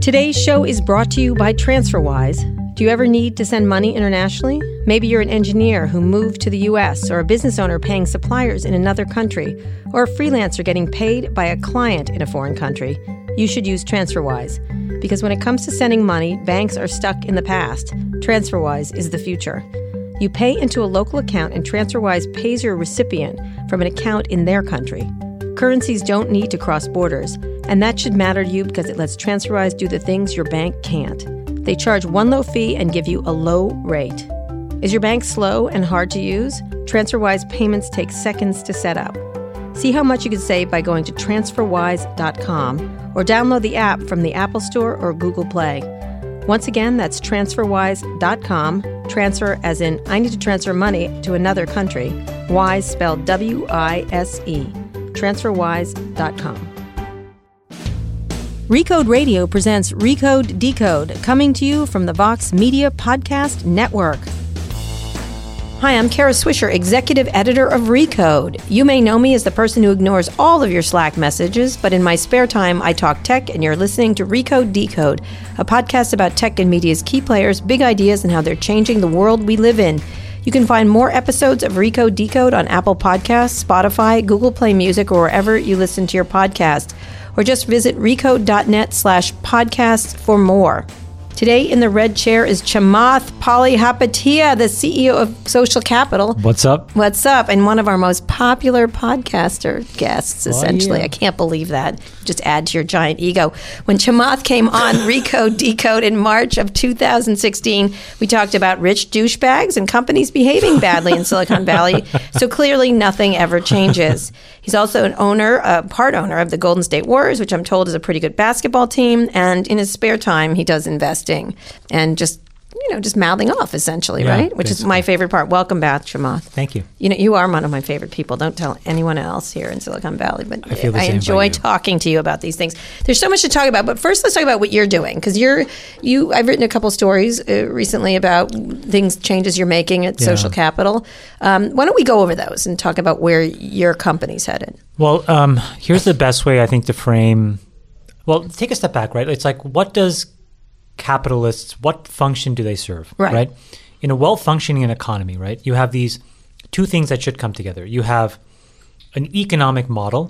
Today's show is brought to you by TransferWise. Do you ever need to send money internationally? Maybe you're an engineer who moved to the US, or a business owner paying suppliers in another country, or a freelancer getting paid by a client in a foreign country. You should use TransferWise. Because when it comes to sending money, banks are stuck in the past. TransferWise is the future. You pay into a local account, and TransferWise pays your recipient from an account in their country. Currencies don't need to cross borders, and that should matter to you because it lets TransferWise do the things your bank can't. They charge one low fee and give you a low rate. Is your bank slow and hard to use? TransferWise payments take seconds to set up. See how much you can save by going to transferwise.com or download the app from the Apple Store or Google Play. Once again, that's transferwise.com. Transfer as in I need to transfer money to another country. Wise spelled W I S E transferwise.com. Recode Radio presents Recode Decode, coming to you from the Vox Media Podcast Network. Hi, I'm Kara Swisher, executive editor of Recode. You may know me as the person who ignores all of your Slack messages, but in my spare time, I talk tech, and you're listening to Recode Decode, a podcast about tech and media's key players, big ideas, and how they're changing the world we live in. You can find more episodes of Recode Decode on Apple Podcasts, Spotify, Google Play Music, or wherever you listen to your podcast. Or just visit recode.net slash podcasts for more. Today in the red chair is Chamath Palihapitiya, the CEO of Social Capital. What's up? What's up? And one of our most popular podcaster guests, oh, essentially. yeah. I can't believe that. Just add to your giant ego. When Chamath came on Recode Decode in March of 2016, we talked about rich douchebags and companies behaving badly in Silicon Valley. So clearly nothing ever changes. He's also an owner, a part owner of the Golden State Warriors, which I'm told is a pretty good basketball team. And in his spare time, he does investing and just, you know, just mouthing off essentially, Yeah, right? Which is my favorite part. Welcome back, Chamath. Thank you. You know, you are one of my favorite people. Don't tell anyone else here in Silicon Valley, but I, same enjoy talking to you about these things. There's so much to talk about, but first let's talk about what you're doing because you're you. I've written a couple stories uh, recently about things changes you're making at Social Capital. Um, why don't we go over those and talk about where your company's headed? Well, um, here's the best way I think to frame. Well, take a step back, right? It's like, what does capitalists, what function do they serve, Right. In a well-functioning economy, right? You have these two things that should come together. You have an economic model,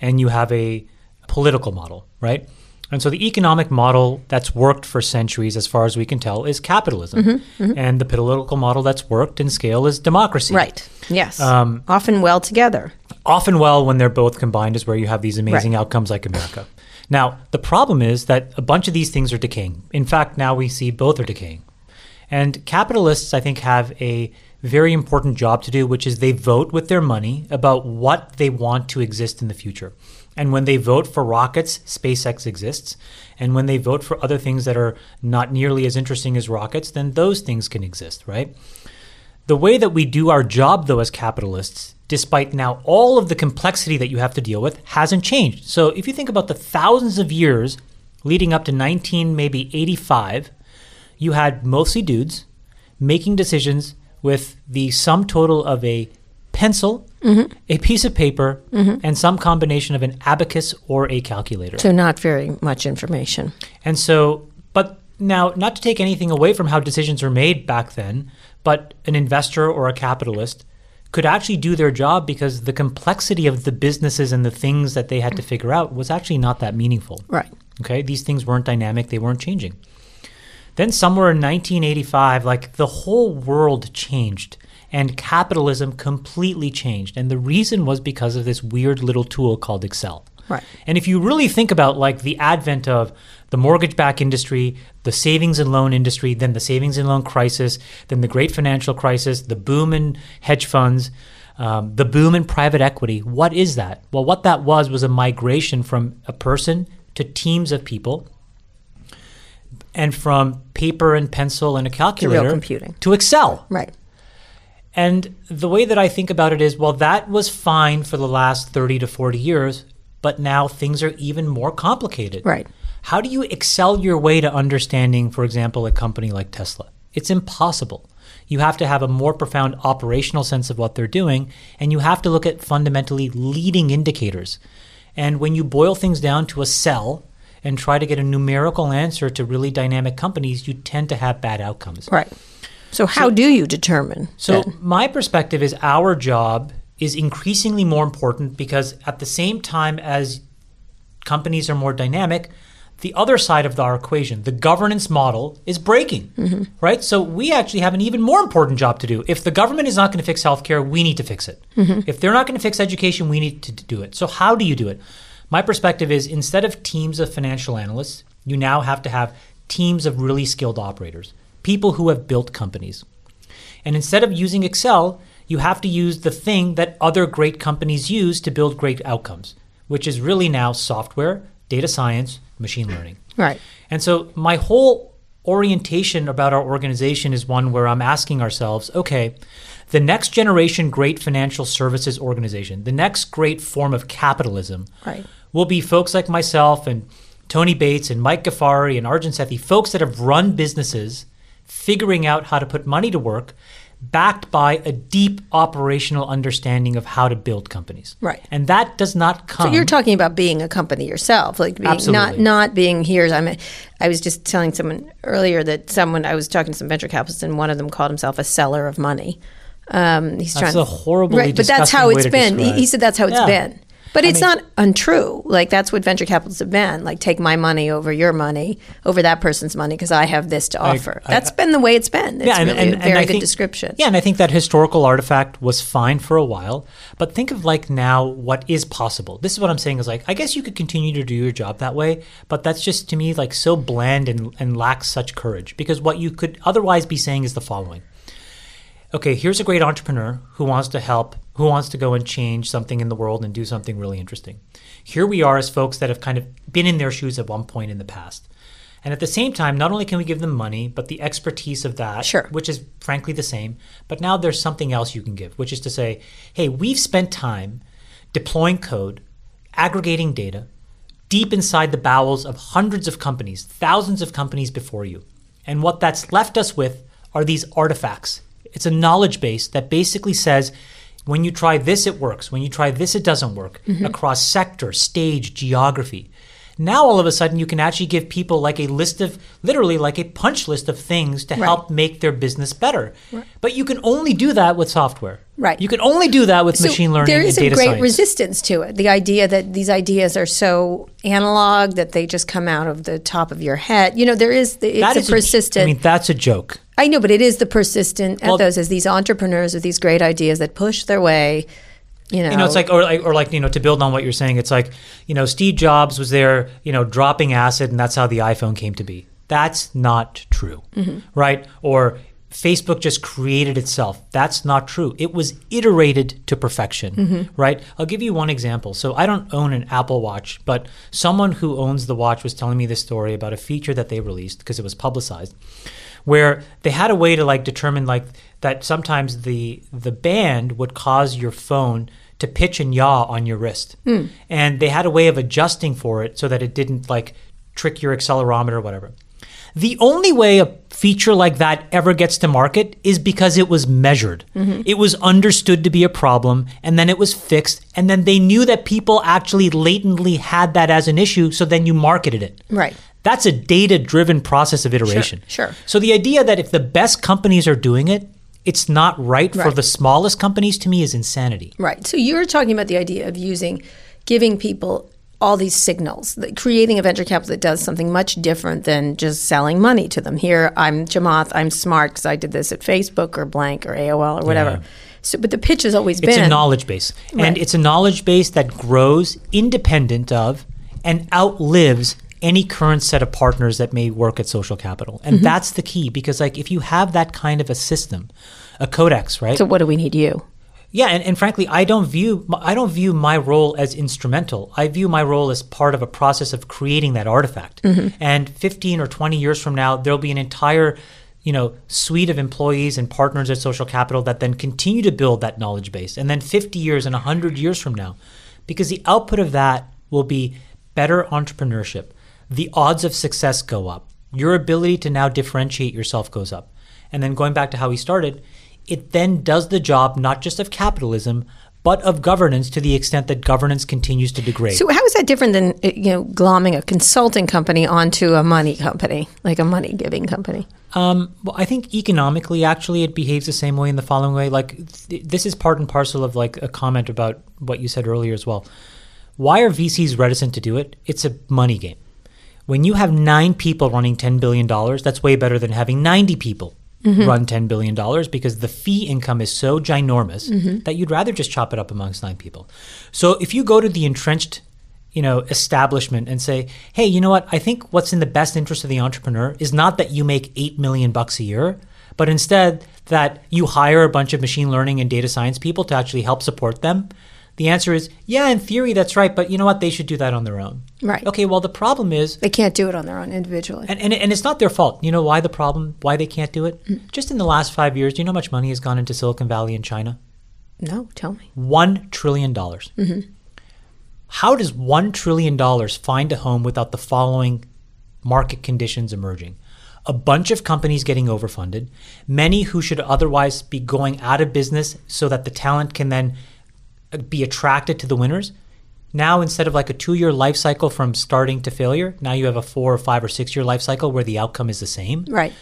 and you have a political model, right? And so the economic model that's worked for centuries, as far as we can tell, is capitalism, and the political model that's worked in scale is democracy. Right. Yes. Um, Often well together. often well when they're both combined is where you have these amazing outcomes like America. Now, the problem is that a bunch of these things are decaying. In fact, now we see both are decaying. And capitalists, I think, have a very important job to do, which is they vote with their money about what they want to exist in the future. And when they vote for rockets, SpaceX exists. And when they vote for other things that are not nearly as interesting as rockets, then those things can exist, right? The way that we do our job, though, as capitalists, despite now all of the complexity that you have to deal with, hasn't changed. So if you think about the thousands of years leading up to 19, maybe 85, you had mostly dudes making decisions with the sum total of a pencil, mm-hmm. a piece of paper, mm-hmm. and some combination of an abacus or a calculator. So not very much information. And so, but now, not to take anything away from how decisions were made back then, but an investor or a capitalist could actually do their job because the complexity of the businesses and the things that they had to figure out was actually not that meaningful. Right. Okay, these things weren't dynamic, they weren't changing. Then, somewhere in 1985, like the whole world changed and capitalism completely changed. And the reason was because of this weird little tool called Excel. Right. And if you really think about like the advent of the mortgage back industry, the savings and loan industry, then the savings and loan crisis, then the great financial crisis, the boom in hedge funds, um, the boom in private equity, what is that? Well, what that was was a migration from a person to teams of people and from paper and pencil and a calculator computing. to Excel. Right. And the way that I think about it is well, that was fine for the last 30 to 40 years, but now things are even more complicated. Right. How do you excel your way to understanding, for example, a company like Tesla? It's impossible. You have to have a more profound operational sense of what they're doing, and you have to look at fundamentally leading indicators. And when you boil things down to a cell, and try to get a numerical answer to really dynamic companies, you tend to have bad outcomes. Right. So how do you determine? So my perspective is our job is increasingly more important because at the same time as companies are more dynamic, the other side of our equation, the governance model, is breaking, Mm-hmm. right? So we actually have an even more important job to do. If the government is not going to fix healthcare, we need to fix it. Mm-hmm. If they're not going to fix education, we need to do it. So how do you do it? My perspective is instead of teams of financial analysts, you now have to have teams of really skilled operators, people who have built companies. And instead of using Excel, you have to use the thing that other great companies use to build great outcomes, which is really now software, data science, machine learning. right. And so my whole orientation about our organization is one where I'm asking ourselves, okay, the next generation great financial services organization, the next great form of capitalism Right. will be folks like myself and Tony Bates and Mike Gaffari and Arjun Sethi, folks that have run businesses, figuring out how to put money to work, backed by a deep operational understanding of how to build companies. Right. And that does not come. So you're talking about being a company yourself, like being not Absolutely. not being here's I'm. A, I was just telling someone earlier that someone I was talking to some venture capitalists, and one of them called himself a seller of money. Um, he's That's trying a horribly right, but that's how it's been. He, he said that's how it's Yeah. been. But I it's mean- not untrue. Like that's what venture capitalists have been. Like take my money over your money, over that person's money, because I have this to offer. I- That's been the way it's been. It's Yeah, and- really and- a and very I good think- description. Yeah, and I think that historical artifact was fine for a while. But think of like now what is possible. This is what I'm saying is like, I guess you could continue to do your job that way, but that's just to me like so bland and, and lacks such courage. Because what you could otherwise be saying is the following. Okay, here's a great entrepreneur who wants to help, who wants to go and change something in the world and do something really interesting. Here we are as folks that have kind of been in their shoes at one point in the past. And at the same time, not only can we give them money, but the expertise of that, Sure. which is frankly the same. But now there's something else you can give, which is to say, hey, we've spent time deploying code, aggregating data, deep inside the bowels of hundreds of companies, thousands of companies before you. And what that's left us with are these artifacts. It's a knowledge base that basically says when you try this, it works. When you try this, it doesn't work mm-hmm. across sector, stage, geography. Now, all of a sudden, you can actually give people like a list of, literally like a punch list of things to Right. help make their business better. But you can only do that with software. Right. You can only do that with So machine learning There is a great science. resistance to it. The idea that these ideas are so analog that they just come out of the top of your head. You know, there is the, it's That a is persistent. I mean, that's a joke. I know, but it is the persistent Well- ethos as these entrepreneurs with these great ideas that push their way. You know, You know, it's like, or like, or like, you know, to build on what you're saying, it's like, you know, Steve Jobs was there, you know, dropping acid, and that's how the iPhone came to be. That's not true, mm-hmm. right? Or Facebook just created itself. That's not true. It was iterated to perfection, mm-hmm. right? I'll give you one example. So I don't own an Apple Watch, but someone who owns the watch was telling me this story about a feature that they released because it was publicized where they had a way to like determine like that sometimes the the band would cause your phone to pitch and yaw on your wrist hmm. and they had a way of adjusting for it so that it didn't like trick your accelerometer or whatever the only way a feature like that ever gets to market is because it was measured. Mm-hmm. It was understood to be a problem, and then it was fixed, and then they knew that people actually latently had that as an issue, so then you marketed it. Right. That's a data driven process of iteration. sure. sure, So the idea that if the best companies are doing it, it's not right, for the smallest companies to me is insanity. Right. So you're talking about the idea of using, giving people all these signals, creating a venture capital that does something much different than just selling money to them. Here, I'm Chamath, I'm smart because I did this at Facebook or blank or AOL or whatever. Yeah. So, but the pitch has always It's been a knowledge base. Right. And it's a knowledge base that grows independent of and outlives any current set of partners that may work at social capital. And Mm-hmm. that's the key because like if you have that kind of a system, a codex, right? So, what do we need you? Yeah, and, and frankly, I don't view I don't view my role as instrumental. I view my role as part of a process of creating that artifact. And 15 or 20 years from now, there'll be an entire, you know, suite of employees and partners at Social Capital that then continue to build that knowledge base. And then 50 years and 100 years from now, because the output of that will be better entrepreneurship. The odds of success go up. Your ability to now differentiate yourself goes up. And then going back to how we started, it then does the job not just of capitalism, but of governance to the extent that governance continues to degrade. So, how is that different than uh, you know glomming a consulting company onto a money company, like a money giving company? Um, well, I think economically, actually, it behaves the same way in the following way. Like, th- this is part and parcel of like a comment about what you said earlier as well. Why are VCs reticent to do it? It's a money game. When you have nine people running $10 billion, that's way better than having 90 people mm-hmm. run $10 billion because the fee income is so ginormous mm-hmm. that you'd rather just chop it up amongst nine people. So if you go to the entrenched you know establishment and say hey you know what i think what's in the best interest of the entrepreneur is not that you make 8 million bucks a year but instead that you hire a bunch of machine learning and data science people to actually help support them the answer is, yeah, in theory, that's right, but you know what? They should do that on their own. Right. Okay, well, the problem is. They can't do it on their own individually. And, and, and it's not their fault. You know why the problem, why they can't do it? Mm. Just in the last five years, do you know how much money has gone into Silicon Valley in China? No, tell me. $1 trillion. Mm-hmm. How does $1 trillion find a home without the following market conditions emerging? a bunch of companies getting overfunded, many who should otherwise be going out of business so that the talent can then be attracted to the winners. Now, instead of like a two year life cycle from starting to failure, now you have a four or five or six year life cycle where the outcome is the same. Right.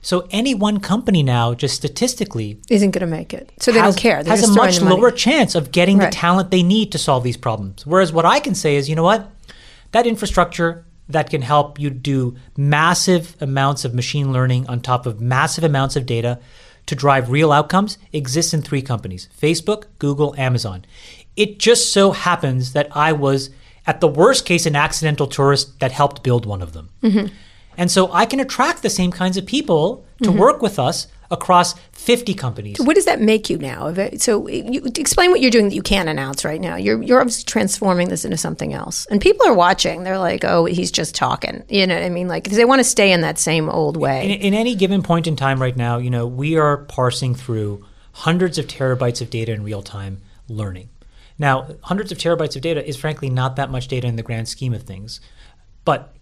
So any one company now, just statistically, isn't going to make it. So they has, don't care. They're has a much lower chance of getting right. the talent they need to solve these problems. Whereas what I can say is, you know what, that infrastructure that can help you do massive amounts of machine learning on top of massive amounts of data to drive real outcomes exists in three companies Facebook, Google, Amazon. It just so happens that I was, at the worst case, an accidental tourist that helped build one of them. Mm-hmm. And so I can attract the same kinds of people to mm-hmm. work with us across 50 companies. So what does that make you now? So you, explain what you're doing that you can't announce right now. You're, you're obviously transforming this into something else. And people are watching. They're like, oh, he's just talking. You know what I mean? Like, they want to stay in that same old way. In, in any given point in time right now, you know, we are parsing through hundreds of terabytes of data in real time learning. Now, hundreds of terabytes of data is frankly not that much data in the grand scheme of things. But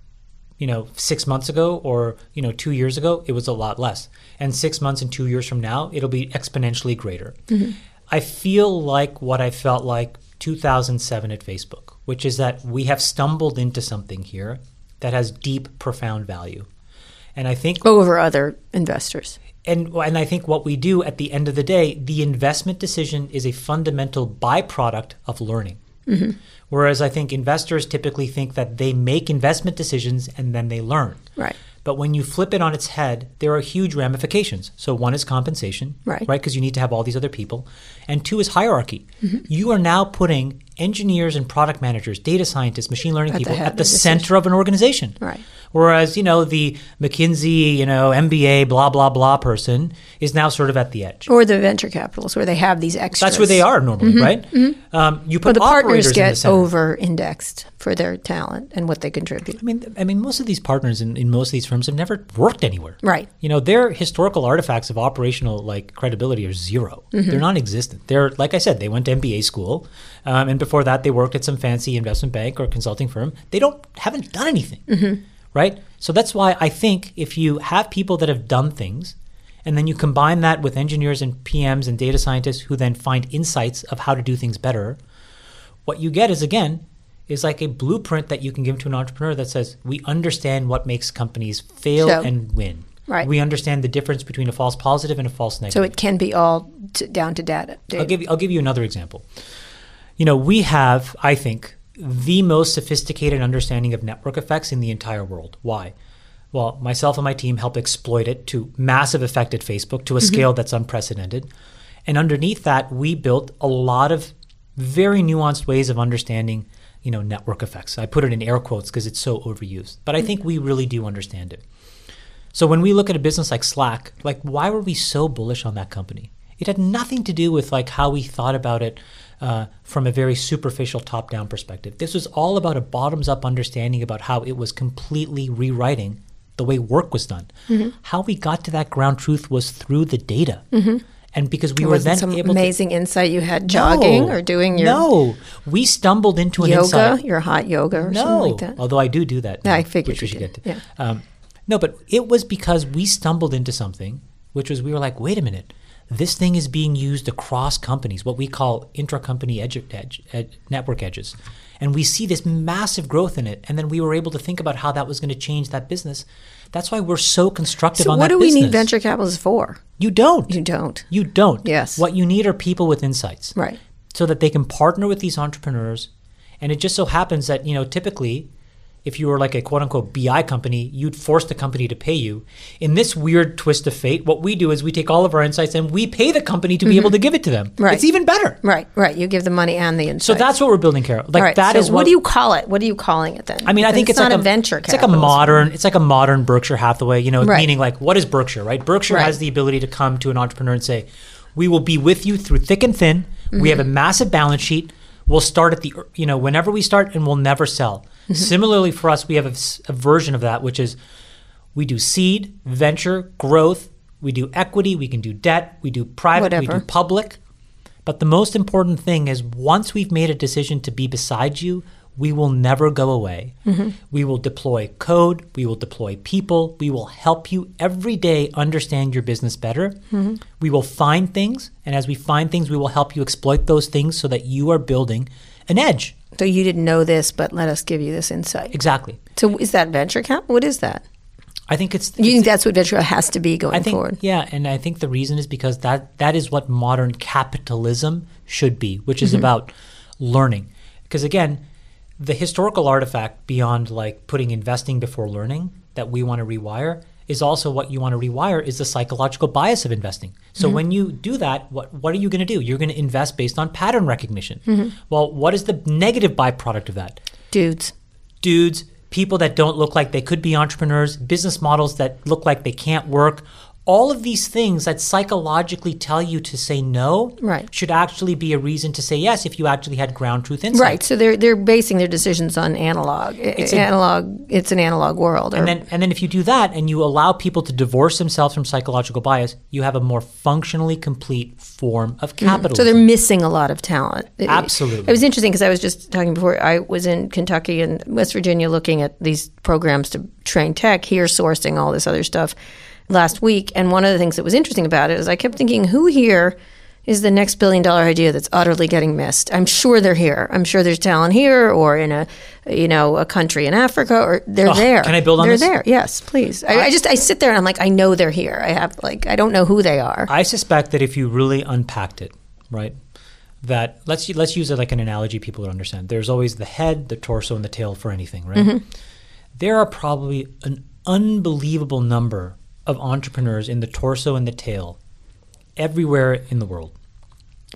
you know, six months ago or, you know, two years ago, it was a lot less. And six months and two years from now, it'll be exponentially greater. Mm-hmm. I feel like what I felt like 2007 at Facebook, which is that we have stumbled into something here that has deep, profound value. And I think over other investors. And and I think what we do at the end of the day, the investment decision is a fundamental byproduct of learning. Mm-hmm. Whereas I think investors typically think that they make investment decisions and then they learn. Right. But when you flip it on its head, there are huge ramifications. So one is compensation, right? Right, because you need to have all these other people, and two is hierarchy. Mm-hmm. You are now putting engineers and product managers, data scientists, machine learning at people the at the center of an organization, right? Whereas, you know, the McKinsey, you know, MBA, blah, blah, blah person is now sort of at the edge. Or the venture capitalists where they have these extras. That's where they are normally, mm-hmm. right? Mm-hmm. Um, you put well, the partners get the over indexed for their talent and what they contribute. I mean, I mean, most of these partners in, in most of these firms have never worked anywhere. Right. You know, their historical artifacts of operational like credibility are 0 they mm-hmm. They're non-existent. They're, like I said, they went to MBA school. Um, and before that, they worked at some fancy investment bank or consulting firm. They don't, haven't done anything. Mm-hmm right? So that's why I think if you have people that have done things and then you combine that with engineers and PMs and data scientists who then find insights of how to do things better, what you get is again is like a blueprint that you can give to an entrepreneur that says we understand what makes companies fail so, and win. Right. We understand the difference between a false positive and a false negative. So it can be all t- down to data. I'll give you, I'll give you another example. You know, we have, I think, the most sophisticated understanding of network effects in the entire world. Why? Well, myself and my team helped exploit it to massive effect at Facebook to a mm-hmm. scale that's unprecedented. And underneath that, we built a lot of very nuanced ways of understanding, you know, network effects. I put it in air quotes because it's so overused, but I think we really do understand it. So when we look at a business like Slack, like why were we so bullish on that company? It had nothing to do with like how we thought about it uh, from a very superficial top down perspective. This was all about a bottoms up understanding about how it was completely rewriting the way work was done. Mm-hmm. How we got to that ground truth was through the data. Mm-hmm. And because we were then some amazing to, insight you had jogging no, or doing your no, we stumbled into an yoga, insight. your hot yoga or no, something like that. Although I do do that. Yeah, I figured which we should did. get to. Yeah. Um, no, but it was because we stumbled into something, which was we were like, wait a minute, this thing is being used across companies, what we call intra-company edge, edge, ed, network edges. And we see this massive growth in it. And then we were able to think about how that was going to change that business. That's why we're so constructive So on that business. what do we need venture capitalists for? You don't. You don't. You don't. Yes. What you need are people with insights. Right. So that they can partner with these entrepreneurs. And it just so happens that, you know, typically if you were like a quote unquote BI company, you'd force the company to pay you. In this weird twist of fate, what we do is we take all of our insights and we pay the company to be able to give it to them. Mm-hmm. Right. It's even better. Right, right. You give the money and the insight. So that's what we're building, Kara. Like right. that so is what, do you call it? What are you calling it then? I mean, I think it's, not like a, venture. It's like a modern. It's like a modern Berkshire Hathaway. You know, Right. meaning like what is Berkshire, right? Berkshire Right. has the ability to come to an entrepreneur and say, "We will be with you through thick and thin. We Mm-hmm. have a massive balance sheet. We'll start at the you know whenever we start, and we'll never sell." Mm-hmm. Similarly, for us, we have a version of that, which is we do seed, venture, growth. We do equity. We can do debt. We do private. We do public. But the most important thing is once we've made a decision to be beside you, we will never go away. We will deploy code, we will deploy people, we will help you every day understand your business better. We will find things, and as we find things, we will help you exploit those things so that you are building an edge. So you didn't know this, but let us give you this insight. Exactly. So is that venture capital? What is that? I think it's You think that's what venture has to be going I think forward? yeah, and I think the reason is because that that is what modern capitalism should be, which Mm-hmm. is about learning. Because again, the historical artifact beyond like putting investing before learning that we want to rewire is also what you want to rewire is the psychological bias of investing. So Mm-hmm. when you do that, what what are you going to do? You're going to invest based on pattern recognition. Mm-hmm. Well, what is the negative byproduct of that? Dudes. dudes, people that don't look like they could be entrepreneurs, business models that look like they can't work. All of these things that psychologically tell you to say no Right. should actually be a reason to say yes if you actually had ground truth insight. Right. So they're they're basing their decisions on analog. It's It's a- analog. It's an analog world. Or, And then, and then if you do that and you allow people to divorce themselves from psychological bias, you have a more functionally complete form of capitalism. Mm-hmm. so they're missing a lot of talent. It- Absolutely. It was interesting because I was just talking before. I was in Kentucky and West Virginia looking at these programs to train tech. Here, sourcing all this other stuff last week. And one of the things that was interesting about it is I kept thinking, who here is the next billion dollar idea that's utterly getting missed? I'm sure they're here. I'm sure there's talent here or in a you know a country in Africa or they're Oh, there. can I build on this? they're this? there. Yes, please. I, I just I sit there and I'm like, I know they're here. I have like I don't know who they are. I suspect that if you really unpacked it, right, that let's let's use it like an analogy people would understand. There's always the head, the torso, and the tail for anything, right? Mm-hmm. There are probably an unbelievable number of entrepreneurs in the torso and the tail everywhere in the world,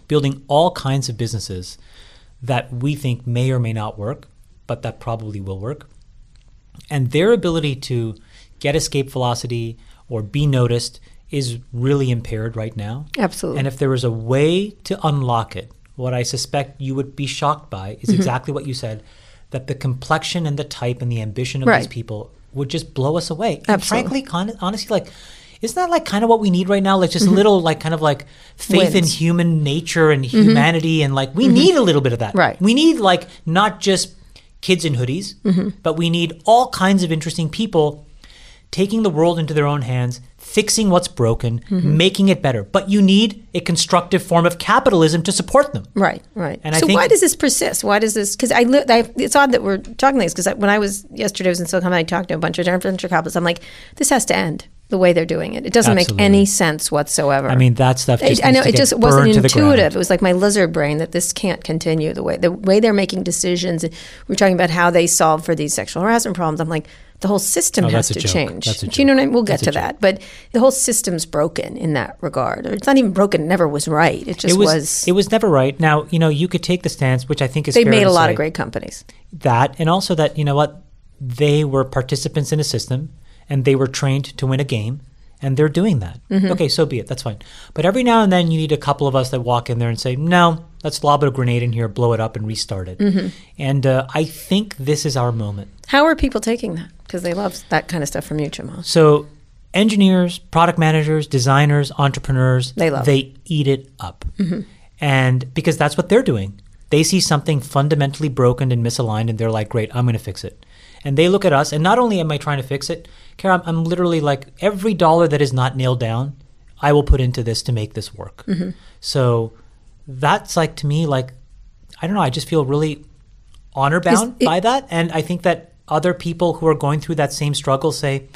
building all kinds of businesses that we think may or may not work, but that probably will work and their ability to get escape velocity or be noticed is really impaired right now. Absolutely. And if there was a way to unlock it, what I suspect you would be shocked by is Mm-hmm. exactly what you said that the complexion and the type and the ambition of these people would just blow us away. And frankly, con- honestly, like, isn't that like kind of what we need right now? Like just a little, like kind of like faith in Mm-hmm. Human nature and humanity, and like we need a little bit of that. Mm-hmm. Right. We need like not just kids in hoodies, Mm-hmm. but we need all kinds of interesting people taking the world into their own hands, fixing what's broken, Mm-hmm. making it better. But you need a constructive form of capitalism to support them. Right, right. And I so why does this persist? Why does this? Because I, li- I, it's odd that we're talking this because when I was yesterday, I was in Silicon Valley, I talked to a bunch of different venture capitalists. I'm like, this has to end the way they're doing it. It doesn't Absolutely. make any sense whatsoever. I mean, that stuff I, I know it just wasn't burned to the ground. intuitive. It was like my lizard brain that this can't continue the way the way they're making decisions. We're talking about how they solve for these sexual harassment problems. I'm like, the whole system Oh, has to joke. change. Do you know what I mean? We'll get That's to that, but the whole system's broken in that regard. Or it's not even broken; it never was right. It just It was, was. it was never right. Now, you know, you could take the stance, which I think is they made a lot say, of great companies. that, and also that you know what, they were participants in a system, and they were trained to win a game, and they're doing that. Mm-hmm. Okay, so be it. That's fine. But every now and then, you need a couple of us that walk in there and say, "No, let's lob a grenade in here, blow it up, and restart it." Mm-hmm. And uh, I think this is our moment. How are people taking that? Because they love that kind of stuff from you, Chamath. So engineers, product managers, designers, entrepreneurs, They love they eat it up. And because that's what they're doing. They see something fundamentally broken and misaligned and they're like, "Great, I'm going to fix it." And they look at us and not only am I trying to fix it, Kara, I'm, I'm literally like every dollar that is not nailed down, I will put into this to make this work. Mm-hmm. So that's like to me like I don't know. I just feel really honor bound it- by that, and I think that other people who are going through that same struggle say.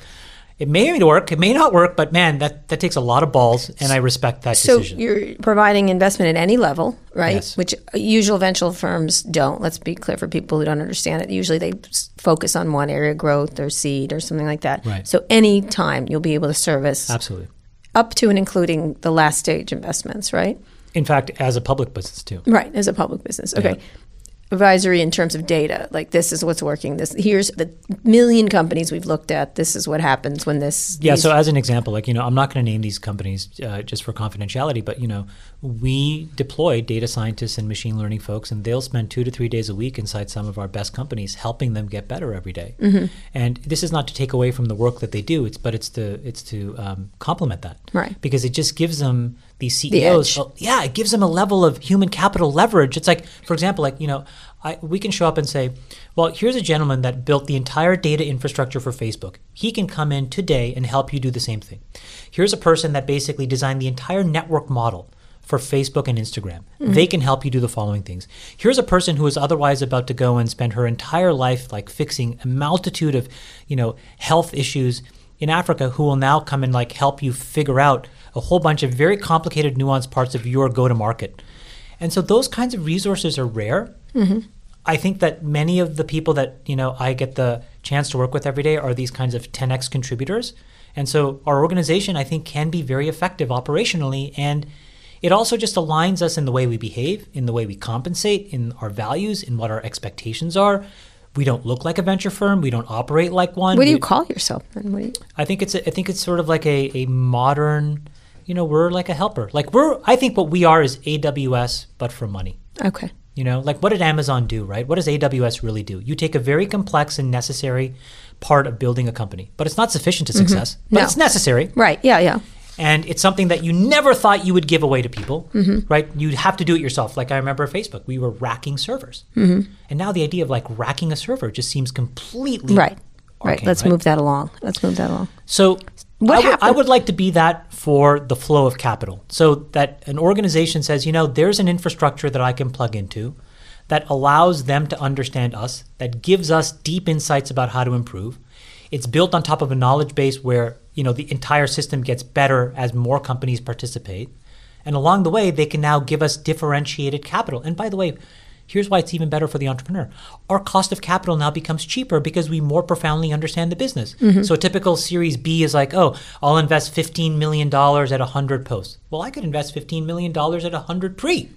It may work, it may not work, but man, that, that takes a lot of balls, and I respect that So decision. you're providing investment at any level, right? Yes. Which usual venture firms don't. Let's be clear for people who don't understand it. Usually they focus on one area, growth or seed or something like that. Right. So any time you'll be able to service Absolutely. up to and including the last stage investments, right? In fact, as a public business too. Right, as a public business. Okay. Advisory in terms of data, like this is what's working. This here's the million companies we've looked at. This is what happens when this. Yeah. these- So as an example, like you know, I'm not going to name these companies uh, just for confidentiality, but you know, we deploy data scientists and machine learning folks, and they'll spend two to three days a week inside some of our best companies, helping them get better every day. Mm-hmm. And this is not to take away from the work that they do. It's but it's to it's to um, complement that, Right. Because it just gives them these. CEOs. a- oh, yeah, it gives them a level of human capital leverage. It's like, for example, like you know, I, we can show up and say, well, here's a gentleman that built the entire data infrastructure for Facebook. He can come in today and help you do the same thing. Here's a person that basically designed the entire network model for Facebook and Instagram. Mm-hmm. They can help you do the following things. Here's a person who is otherwise about to go and spend her entire life like fixing a multitude of, you know, health issues in Africa who will now come and like help you figure out a whole bunch of very complicated nuanced parts of your go to market. And so those kinds of resources are rare. Mm-hmm. I think that many of the people that you know I get the chance to work with every day are these kinds of 10x contributors, and so our organization I think can be very effective operationally, and it also just aligns us in the way we behave, in the way we compensate, in our values, in what our expectations are. We don't look like a venture firm. We don't operate like one. what do you We- call yourself? then? What do you, I think it's a, I think it's sort of like a, a modern, you know, we're like a helper. Like we're I think what we are is AWS but for money. okay. You know, like what did Amazon do, right? What does AWS really do? You take a very complex and necessary part of building a company, but it's not sufficient to success, but No. it's necessary. Right. Yeah. Yeah. And it's something that you never thought you would give away to people, Mm-hmm. right? You'd have to do it yourself. Like I remember Facebook, we were racking servers. Mm-hmm. And now the idea of like racking a server just seems completely Right. Right. Let's right? move that along. Let's move that along. So What I would- I would like to be that for the flow of capital. So that an organization says, you know, there's an infrastructure that I can plug into that allows them to understand us, that gives us deep insights about how to improve. It's built on top of a knowledge base where, you know, the entire system gets better as more companies participate. And along the way, they can now give us differentiated capital. And by the way, here's why it's even better for the entrepreneur. Our cost of capital now becomes cheaper because we more profoundly understand the business. So a typical Series B is like, oh, I'll invest $15 million at 100 posts. Well, I could invest $15 million at 100 pre.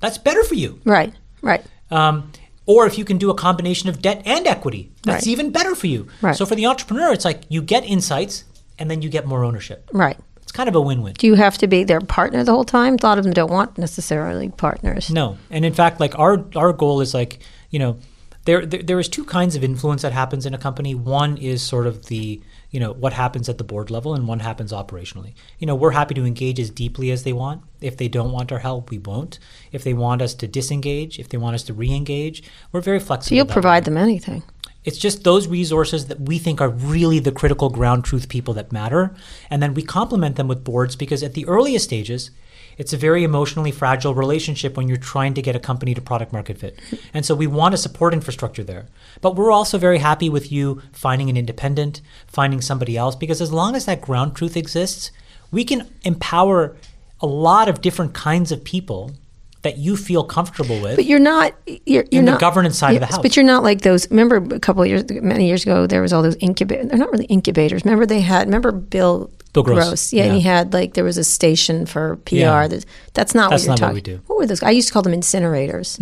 That's better for you. Right. Right. Um, or if you can do a combination of debt and equity, that's Right. even better for you. Right. So for the entrepreneur, it's like you get insights and then you get more ownership. Right. Kind of a win-win. Do you have to be their partner the whole time? A lot of them don't want necessarily partners. No, and in fact, like our our goal is like you know, there, there there is two kinds of influence that happens in a company. One is sort of the you know what happens at the board level, and one happens operationally. You know, we're happy to engage as deeply as they want. If they don't want our help, we won't. If they want us to disengage, if they want us to re-engage, we're very flexible. So you'll provide way. them anything. It's just those resources that we think are really the critical ground truth people that matter. And then we complement them with boards because at the earliest stages, it's a very emotionally fragile relationship when you're trying to get a company to product market fit. And so we want a support infrastructure there. But we're also very happy with you finding an independent, finding somebody else, because as long as that ground truth exists, we can empower a lot of different kinds of people that you feel comfortable with. But you're not. You're, you're In the not, governance side of the yes, house. But you're not like those. Remember a couple of years, many years ago, there was all those incubators. They're not really incubators. Remember they had. Remember Bill. Bill Gross. Yeah, and he had like there was a station for PR. Yeah. That's, that's not That's what you're not what talking. we do. What were those? I used to call them incinerators.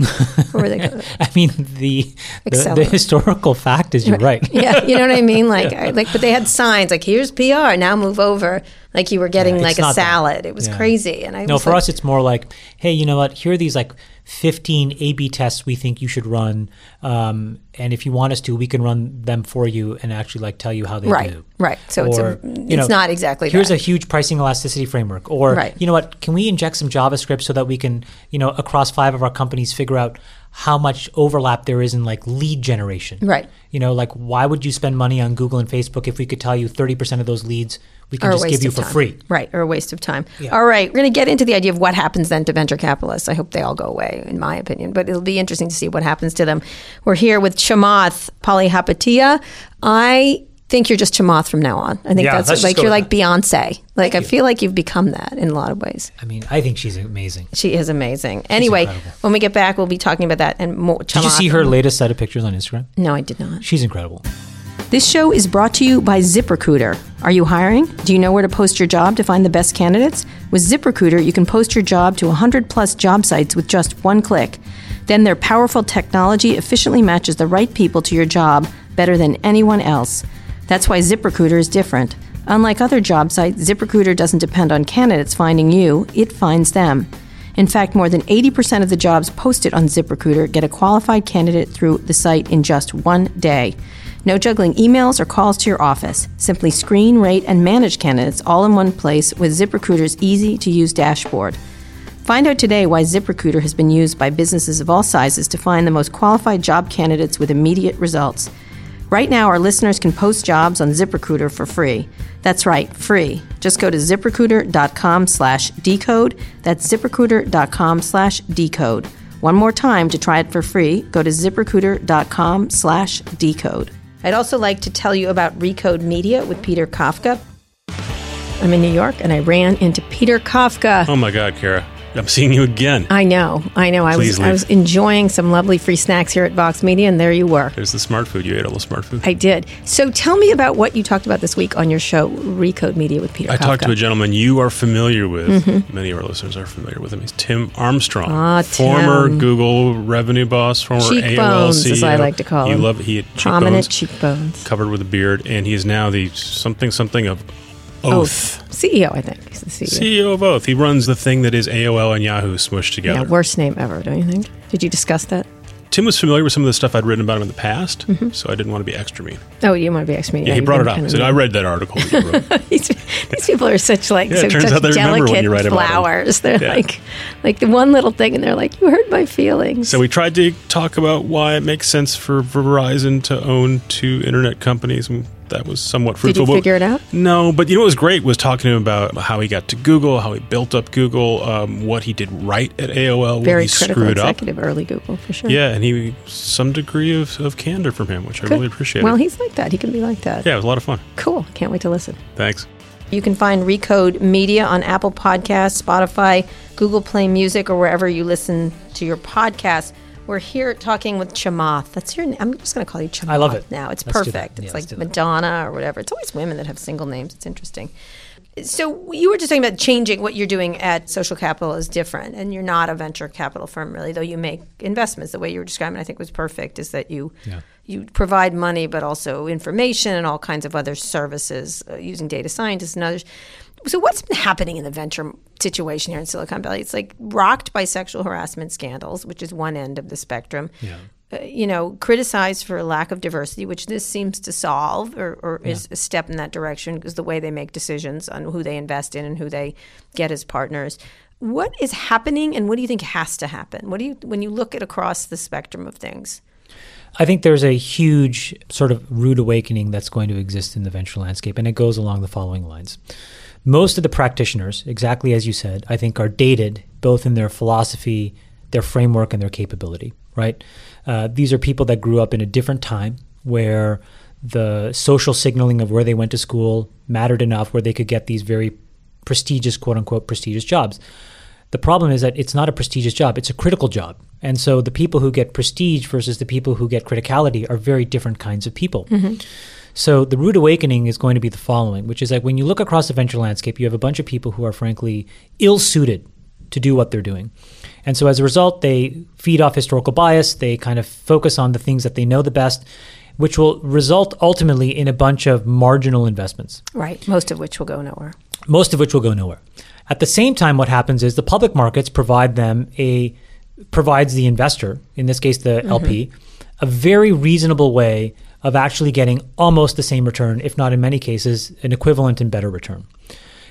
what were they? called? I mean, the the, the historical fact is you're right. yeah, you know what I mean. Like, I, like, but they had signs like, "Here's PR. Now move over." Like you were getting Yeah, like a not that. salad. It was Yeah. crazy. And I No, for like, us, it's more like, hey, you know what? Here are these like 15 A/B tests we think you should run, um, and if you want us to, we can run them for you and actually like tell you how they right, do. right. So it's Or, a, you it's know, not exactly. Here's that. a huge pricing elasticity framework, or Right. you know what? Can we inject some JavaScript so that we can, you know, across five of our companies, figure out how much overlap there is in like lead generation? Right. You know, like why would you spend money on Google and Facebook if we could tell you 30% of those leads we can just give you for time. free. Right, or a waste of time. Yeah. All right, we're going to get into the idea of what happens then to venture capitalists. I hope they all go away, in my opinion, but it'll be interesting to see what happens to them. We're here with Chamath Palihapitiya. I think you're just Chamath from now on. I think Yeah, that's like you're like Beyonce. Like I feel like you've become that in a lot of ways. I mean, I think she's amazing. She is amazing. Anyway, incredible. when we get back, we'll be talking about that and more. Did you see her latest set of pictures on Instagram? No, I did not. She's incredible. This show is brought to you by ZipRecruiter. Are you hiring? Do you know where to post your job to find the best candidates? With ZipRecruiter, you can post your job to 100 plus job sites with just one click. Then their powerful technology efficiently matches the right people to your job better than anyone else. That's why ZipRecruiter is different. Unlike other job sites, ZipRecruiter doesn't depend on candidates finding you, it finds them. In fact, more than 80% of the jobs posted on ZipRecruiter get a qualified candidate through the site in just one day. No juggling emails or calls to your office. Simply screen, rate, and manage candidates all in one place with ZipRecruiter's easy to use dashboard. Find out today why ZipRecruiter has been used by businesses of all sizes to find the most qualified job candidates with immediate results. Right now, our listeners can post jobs on ZipRecruiter for free. That's right, free. Just go to ziprecruiter.com slash decode. That's ziprecruiter.com slash decode. One more time to try it for free, go to ziprecruiter.com slash decode. I'd also like to tell you about Recode Media with Peter Kafka. I'm in New York and I ran into Peter Kafka. Oh my God, Kara. I'm seeing you again. I know, I know. I was I was enjoying some lovely free snacks here at Vox Media, and there you were. There's the smart food. You ate all the smart food. I did. So tell me about what you talked about this week on your show, Recode Media with Peter. I talked to a gentleman you are familiar with. Many of our listeners are familiar with him. He's Tim Armstrong, Ah, former Tim. Google revenue boss, former AOL CEO. as I like to call you him. love he had prominent cheekbones, cheekbones. covered with a beard, and he is now the something something of Oath. CEO, I think. He's the CEO. CEO of Oath. He runs the thing that is AOL and Yahoo smushed together. yeah, worst name ever, don't you think? Did you discuss that? Tim was familiar with some of the stuff I'd written about him in the past, Mm-hmm. so I didn't want to be extra mean. Oh, you want to be extra mean. Yeah, he brought it up. He kind said, of- "I read that article these, these people are such like Yeah, so such out they remember when delicate write flowers. They're Yeah. like like the one little thing, and they're like, "You hurt my feelings." So we tried to talk about why it makes sense for Verizon to own two internet companies, and that was somewhat Did fruitful. you But- figure it out? No, but you know what was great was talking to him about how he got to Google, how he built up Google, um, what he did right at AOL, what Very he critical screwed up. executive, early Google for sure. Yeah, and he some degree of, of candor from him, which I really appreciate. Well, he's like that. He can be like that. yeah, it was a lot of fun. Cool. Can't wait to listen. Thanks. You can find Recode Media on Apple Podcasts, Spotify, Google Play Music, or wherever you listen to your podcast. We're here talking with Chamath. That's your name. I'm just going to call you Chamath I love it. now. It's Let's perfect. Yeah, It's like. Madonna or whatever. It's always women that have single names. It's interesting. So you were just talking about changing what you're doing at Social Capital is different, and you're not a venture capital firm really, though you make investments. The way you were describing, I think, was perfect. Is that you Yeah. you provide money, but also information and all kinds of other services uh, using data scientists and others. So what's been happening in the venture situation here in Silicon Valley? It's like rocked by sexual harassment scandals, which is one end of the spectrum. Yeah. Uh, you know, criticized for a lack of diversity, which this seems to solve or, or is a step in that direction because the way they make decisions on who they invest in and who they get as partners. What is happening, and what do you think has to happen? What do you when you look at across the spectrum of things? I think there's a huge sort of rude awakening that's going to exist in the venture landscape, and it goes along the following lines. Most of the practitioners, exactly as you said, I think are dated both in their philosophy, their framework, and their capability, right? Uh, these are people that grew up in a different time where the social signaling of where they went to school mattered enough where they could get these very prestigious, quote unquote, prestigious jobs. The problem is that it's not a prestigious job, it's a critical job. And so the people who get prestige versus the people who get criticality are very different kinds of people. So the rude awakening is going to be the following, which is that when you look across the venture landscape, you have a bunch of people who are frankly ill suited to do what they're doing. And so as a result, they feed off historical bias, they kind of focus on the things that they know the best, which will result ultimately in a bunch of marginal investments Right, most of which will go nowhere. most of which will go nowhere. At the same time, what happens is the public markets provide them a provides the investor, in this case the LP, mm-hmm. a very reasonable way of actually getting almost the same return, if not in many cases an equivalent and better return.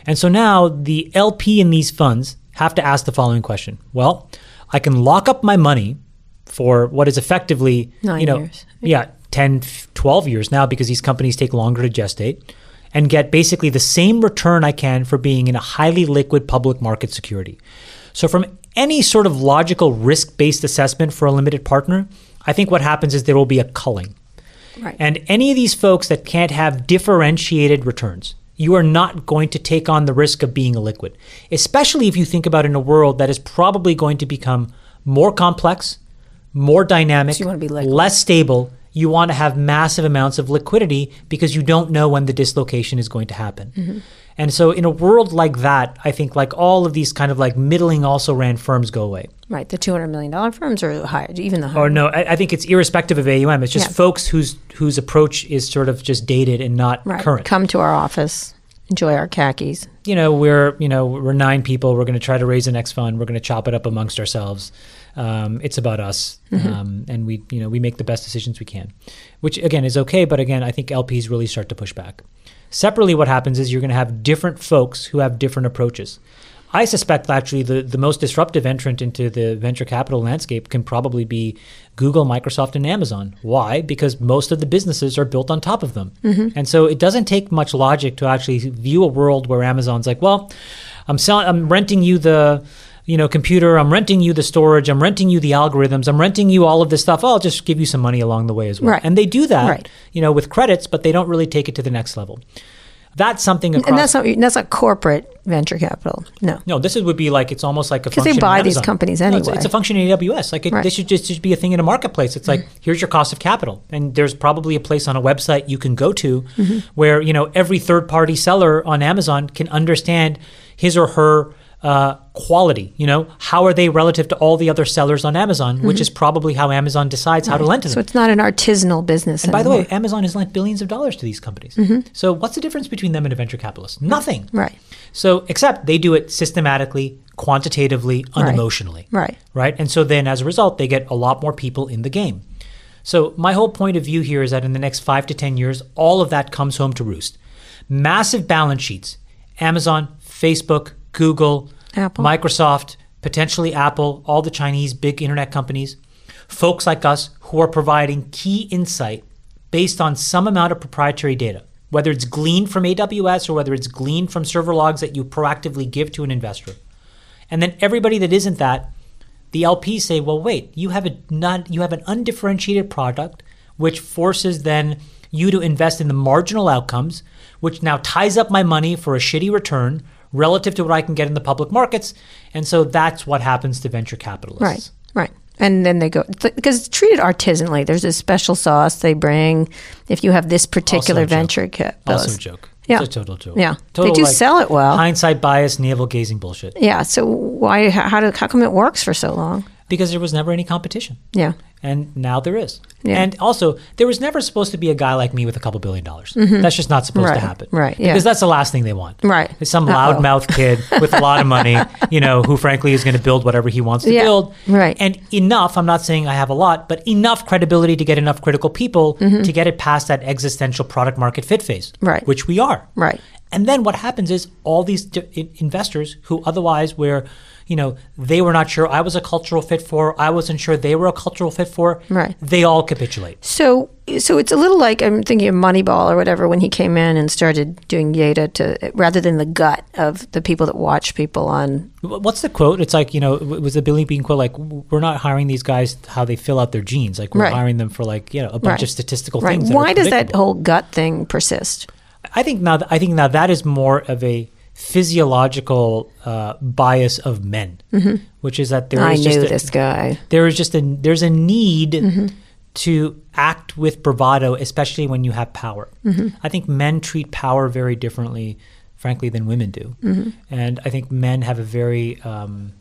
And so now the LP in these funds have to ask the following question: Well, I can lock up my money for what is effectively Nine you know years. yeah 10 12 years now because these companies take longer to gestate and get basically the same return I can for being in a highly liquid public market security. So, from any sort of logical risk based assessment for a limited partner, I think what happens is there will be a culling. Right. And any of these folks that can't have differentiated returns, you are not going to take on the risk of being illiquid, especially if you think about in a world that is probably going to become more complex, more dynamic, So you wanna be less stable. You want to have massive amounts of liquidity because you don't know when the dislocation is going to happen. Mm-hmm. And so, in a world like that, I think like all of these kind of like middling also ran firms go away. Right. The two hundred million dollar firms or higher, even the higher. Or no, I, I think it's irrespective of AUM. It's just Yeah. folks whose whose approach is sort of just dated and not right. current. Come to our office, enjoy our khakis. you know, we're you know we're nine people. We're going to try to raise the next fund. We're going to chop it up amongst ourselves. Um, it's about us, um, and we you know we make the best decisions we can, which again is okay. But again, I think LPs really start to push back. Separately, what happens is you're going to have different folks who have different approaches. I suspect actually the, the most disruptive entrant into the venture capital landscape can probably be Google, Microsoft, and Amazon. Why? Because most of the businesses are built on top of them. Mm-hmm. And so it doesn't take much logic to actually view a world where Amazon's like, well, I'm selling, I'm renting you the you know computer, I'm renting you the storage, I'm renting you the algorithms, I'm renting you all of this stuff. I'll just give you some money along the way as well. Right. And they do that, Right. you know, with credits, but they don't really take it to the next level. That's something across And that's not that's not corporate venture capital. No. no, this is, would be like it's almost like a 'Cause they buy these companies No, it's, anyway. it's a function in AWS. Like it, Right. this should just be a thing in a marketplace. It's like here's your cost of capital, and there's probably a place on a website you can go to Mm-hmm. where you know every third party seller on Amazon can understand his or her uh, quality. You know how are they relative to all the other sellers on Amazon, which is probably how Amazon decides how to lend to them. Mm-hmm. So it's not an artisanal business. And by the way. Mm-hmm. Amazon has lent billions of dollars to these companies. So what's the difference between them and a venture capitalist? Nothing. Right. So except they do it systematically, quantitatively, unemotionally. Right. Right. And so then as a result, they get a lot more people in the game. So my whole point of view here is that in the next five to ten years, all of that comes home to roost. Massive balance sheets. Amazon, Facebook, Google, Apple. Microsoft, potentially Apple, all the Chinese big internet companies, folks like us who are providing key insight based on some amount of proprietary data, whether it's gleaned from AWS or whether it's gleaned from server logs that you proactively give to an investor. And then everybody that isn't that, the LPs say, well, wait, you have a not you have an undifferentiated product, which forces then you to invest in the marginal outcomes, which now ties up my money for a shitty return relative to what I can get in the public markets. And so that's what happens to venture capitalists. Right. Right. And then they go because it's treated artisanally. There's a special sauce they bring if you have this particular venture kit. Also a joke. Yeah. It's a total joke. Yeah. Total, They do sell it well. Hindsight bias, navel gazing bullshit. Yeah. So why? How, do, how come it works for so long? Because there was never any competition. Yeah. And now there is. Yeah. And also, there was never supposed to be a guy like me with a couple billion dollars. That's just not supposed Mm-hmm. Right, to happen. right, yeah. Because that's the last thing they want. Right. It's some loudmouth kid with a lot of money, you know, who frankly is going to build whatever he wants to Yeah, build. right. And enough, I'm not saying I have a lot, but enough credibility to get enough critical people to get it past that existential product market fit phase. Mm-hmm. Right. Which we are. Right. And then what happens is all these in- investors who otherwise were, you know, they were not sure I was a cultural fit for, I wasn't sure they were a cultural fit for, Right. they all capitulate. So, so it's a little like I'm thinking of Moneyball or whatever when he came in and started doing Yada to rather than the gut of the people that watch people on. What's the quote? It's like, you know, w- was the Billy Beane quote like, we're not hiring these guys how they fill out their jeans. Like, we're Right. hiring them for like, you know, a bunch Right. of statistical Right. things. Why does that whole gut thing persist? I think now, I think now that is more of a physiological uh, bias of men, which is that there Mm-hmm. I is knew just a, this guy. there is just a there's a need Mm-hmm. to act with bravado, especially when you have power. Mm-hmm. I think men treat power very differently, frankly, than women do, Mm-hmm. and I think men have a very um,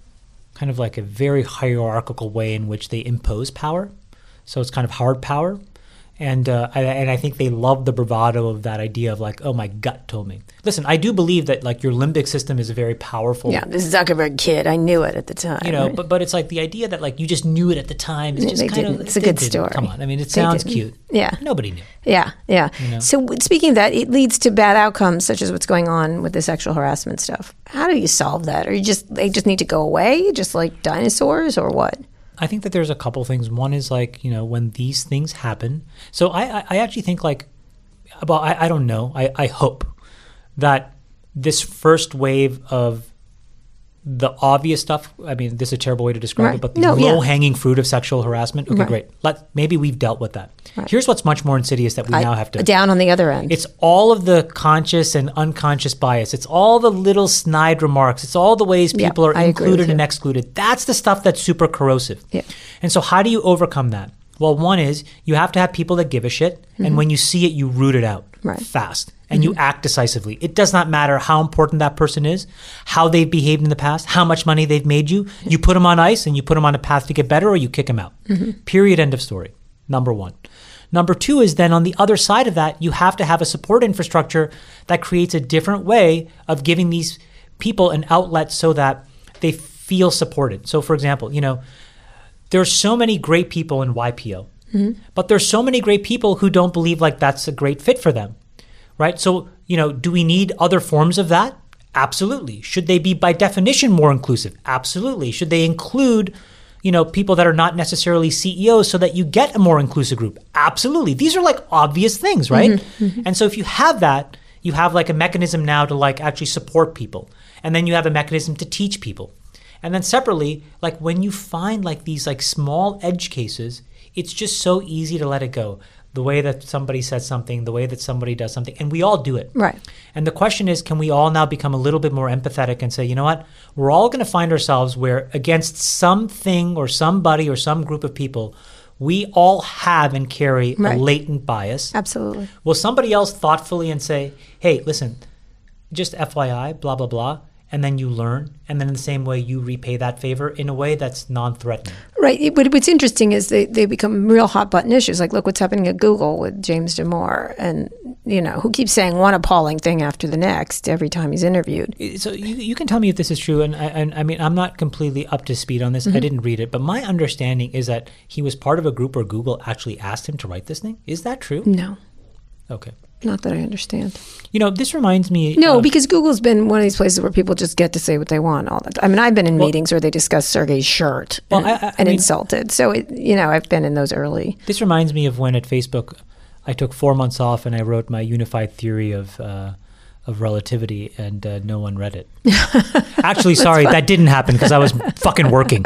kind of like a very hierarchical way in which they impose power. So it's kind of hard power. And uh, I, and I think they love the bravado of that idea of like, oh, my gut told me. Listen, I do believe that like your limbic system is a very powerful Yeah, this Zuckerberg kid. I knew it at the time. you know, right? but but it's like the idea that like you just knew it at the time is They just kind didn't. of It's a good didn't. story. Come on, I mean, it sounds cute. Yeah. nobody knew. Yeah, yeah. know? So speaking of that, it leads to bad outcomes, such as what's going on with the sexual harassment stuff. How do you solve that? Or you just they just need to go away, just like dinosaurs, or what? I think that there's a couple things. One is like you know when these things happen. So I I, I actually think like, well I, I don't know. I I hope that this first wave of the obvious stuff. I mean, this is a terrible way to describe Right. it, but the No, yeah. low hanging fruit of sexual harassment. Okay, Right. great. Let maybe we've dealt with that. Right. Here's what's much more insidious that we I- now have to. down on the other end. It's all of the conscious and unconscious bias. It's all the little snide remarks. It's all the ways Yeah, people are agree with included and excluded. That's the stuff that's super corrosive. Yeah. And so, how do you overcome that? Well, one is you have to have people that give a shit, and when you see it, you root it out Mm-hmm. Right. fast and you act decisively. It does not matter how important that person is, how they've behaved in the past, how much money they've made you. You put them on ice and you put them on a path to get better, or you kick them out. Period. End of story. Number one. Number two is then on the other side of that, you have to have a support infrastructure that creates a different way of giving these people an outlet so that they feel supported. So, for example, you know, there's so many great people in YPO, mm-hmm. but there's so many great people who don't believe like that's a great fit for them, right? So, you know, do we need other forms of that? Absolutely. Should they be by definition more inclusive? Absolutely. Should they include, you know, people that are not necessarily CEOs so that you get a more inclusive group? Absolutely. These are like obvious things, mm-hmm. right? Mm-hmm. And so if you have that, you have like a mechanism now to like actually support people. And then you have a mechanism to teach people. And then separately, like when you find like these like small edge cases, it's just so easy to let it go. The way that somebody says something, the way that somebody does something, and we all do it. Right. And the question is, can we all now become a little bit more empathetic and say, you know what? We're all going to find ourselves where against something or somebody or some group of people, we all have and carry Right. a latent bias. Absolutely. Will somebody else thoughtfully and say, hey, listen, just FYI, blah, blah, blah. And then you learn. And then in the same way, you repay that favor in a way that's non threatening. Right. It- what's interesting is they, they become real hot button issues. Like, look what's happening at Google with James Damore. And, you know, who keeps saying one appalling thing after the next every time he's interviewed. So you, you can tell me if this is true. And I, and I mean, I'm not completely up to speed on this. I mm-hmm. didn't read it. But my understanding is that he was part of a group where Google actually asked him to write this thing. Is that true? No, Okay. Not that I understand. You know, this reminds me. No, because Google's been one of these places where people just get to say what they want all the time. I mean, I've been in meetings where they discuss Sergey's shirt Well, and, I- I- I and mean- insulted. So, it, you know, I've been in those early. This reminds me of when at Facebook, I took four months off and I wrote my unified theory of uh, of relativity, and uh, no one read it. Actually, sorry, that didn't happen because I was fucking working.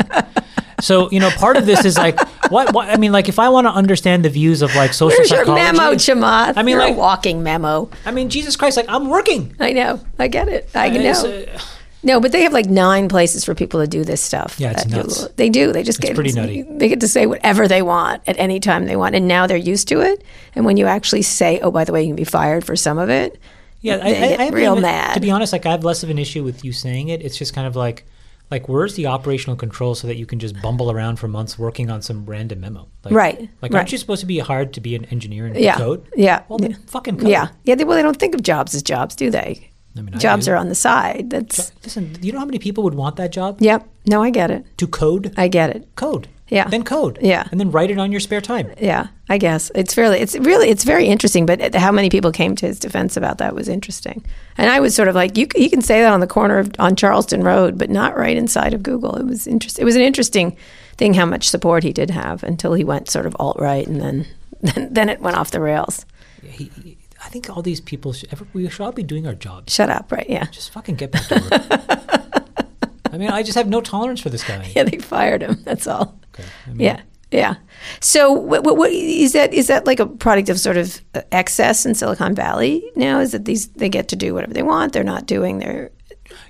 So you know, part of this is like, what? what I mean, like, if I want to understand the views of like social Where's your memo, Chamath? I mean, You're like- walking memo. I mean, Jesus Christ, like, I'm working. I know. I get it. I It's, know. uh, No, but they have like nine places for people to do this stuff. Yeah, it's nuts. They do. They just It's get pretty nutty. They get to say whatever they want at any time they want, and now they're used to it. And when you actually say, "Oh, by the way, you can be fired for some of it," Yeah, I, I, I real even- mad. To be honest, like I have less of an issue with you saying it. It's just kind of like, like where's the operational control so that you can just bumble around for months working on some random memo? Like, Right, Like, right. aren't you supposed to be hired to be an engineer and yeah, code? yeah, Well, then yeah. fucking code. yeah, yeah. They, well, they don't think of jobs as jobs, do they? I mean, jobs do. are on the side. That's Listen, you know how many people would want that job yep. No, I get it. to code? I get it. code. Yeah. Then code. Yeah. And then write it on your spare time. Yeah, I guess it's fairly. It's really. It's very interesting. But how many people came to his defense about that was interesting. And I was sort of like, you, you can say that on the corner of on Charleston Road, but not right inside of Google. It was interesting. It was an interesting thing how much support he did have until he went sort of alt right, and then, then then it went off the rails. He, he- I think all these people, should, ever, we should all be doing our jobs. Shut up, right? Yeah, Just fucking get back to work. I mean, I just have no tolerance for this guy. yeah. They fired him. That's all. Okay. I mean, Yeah, yeah. So, what, what, what is that? Is that like a product of sort of uh, excess in Silicon Valley now? Is that these they get to do whatever they want? They're not doing their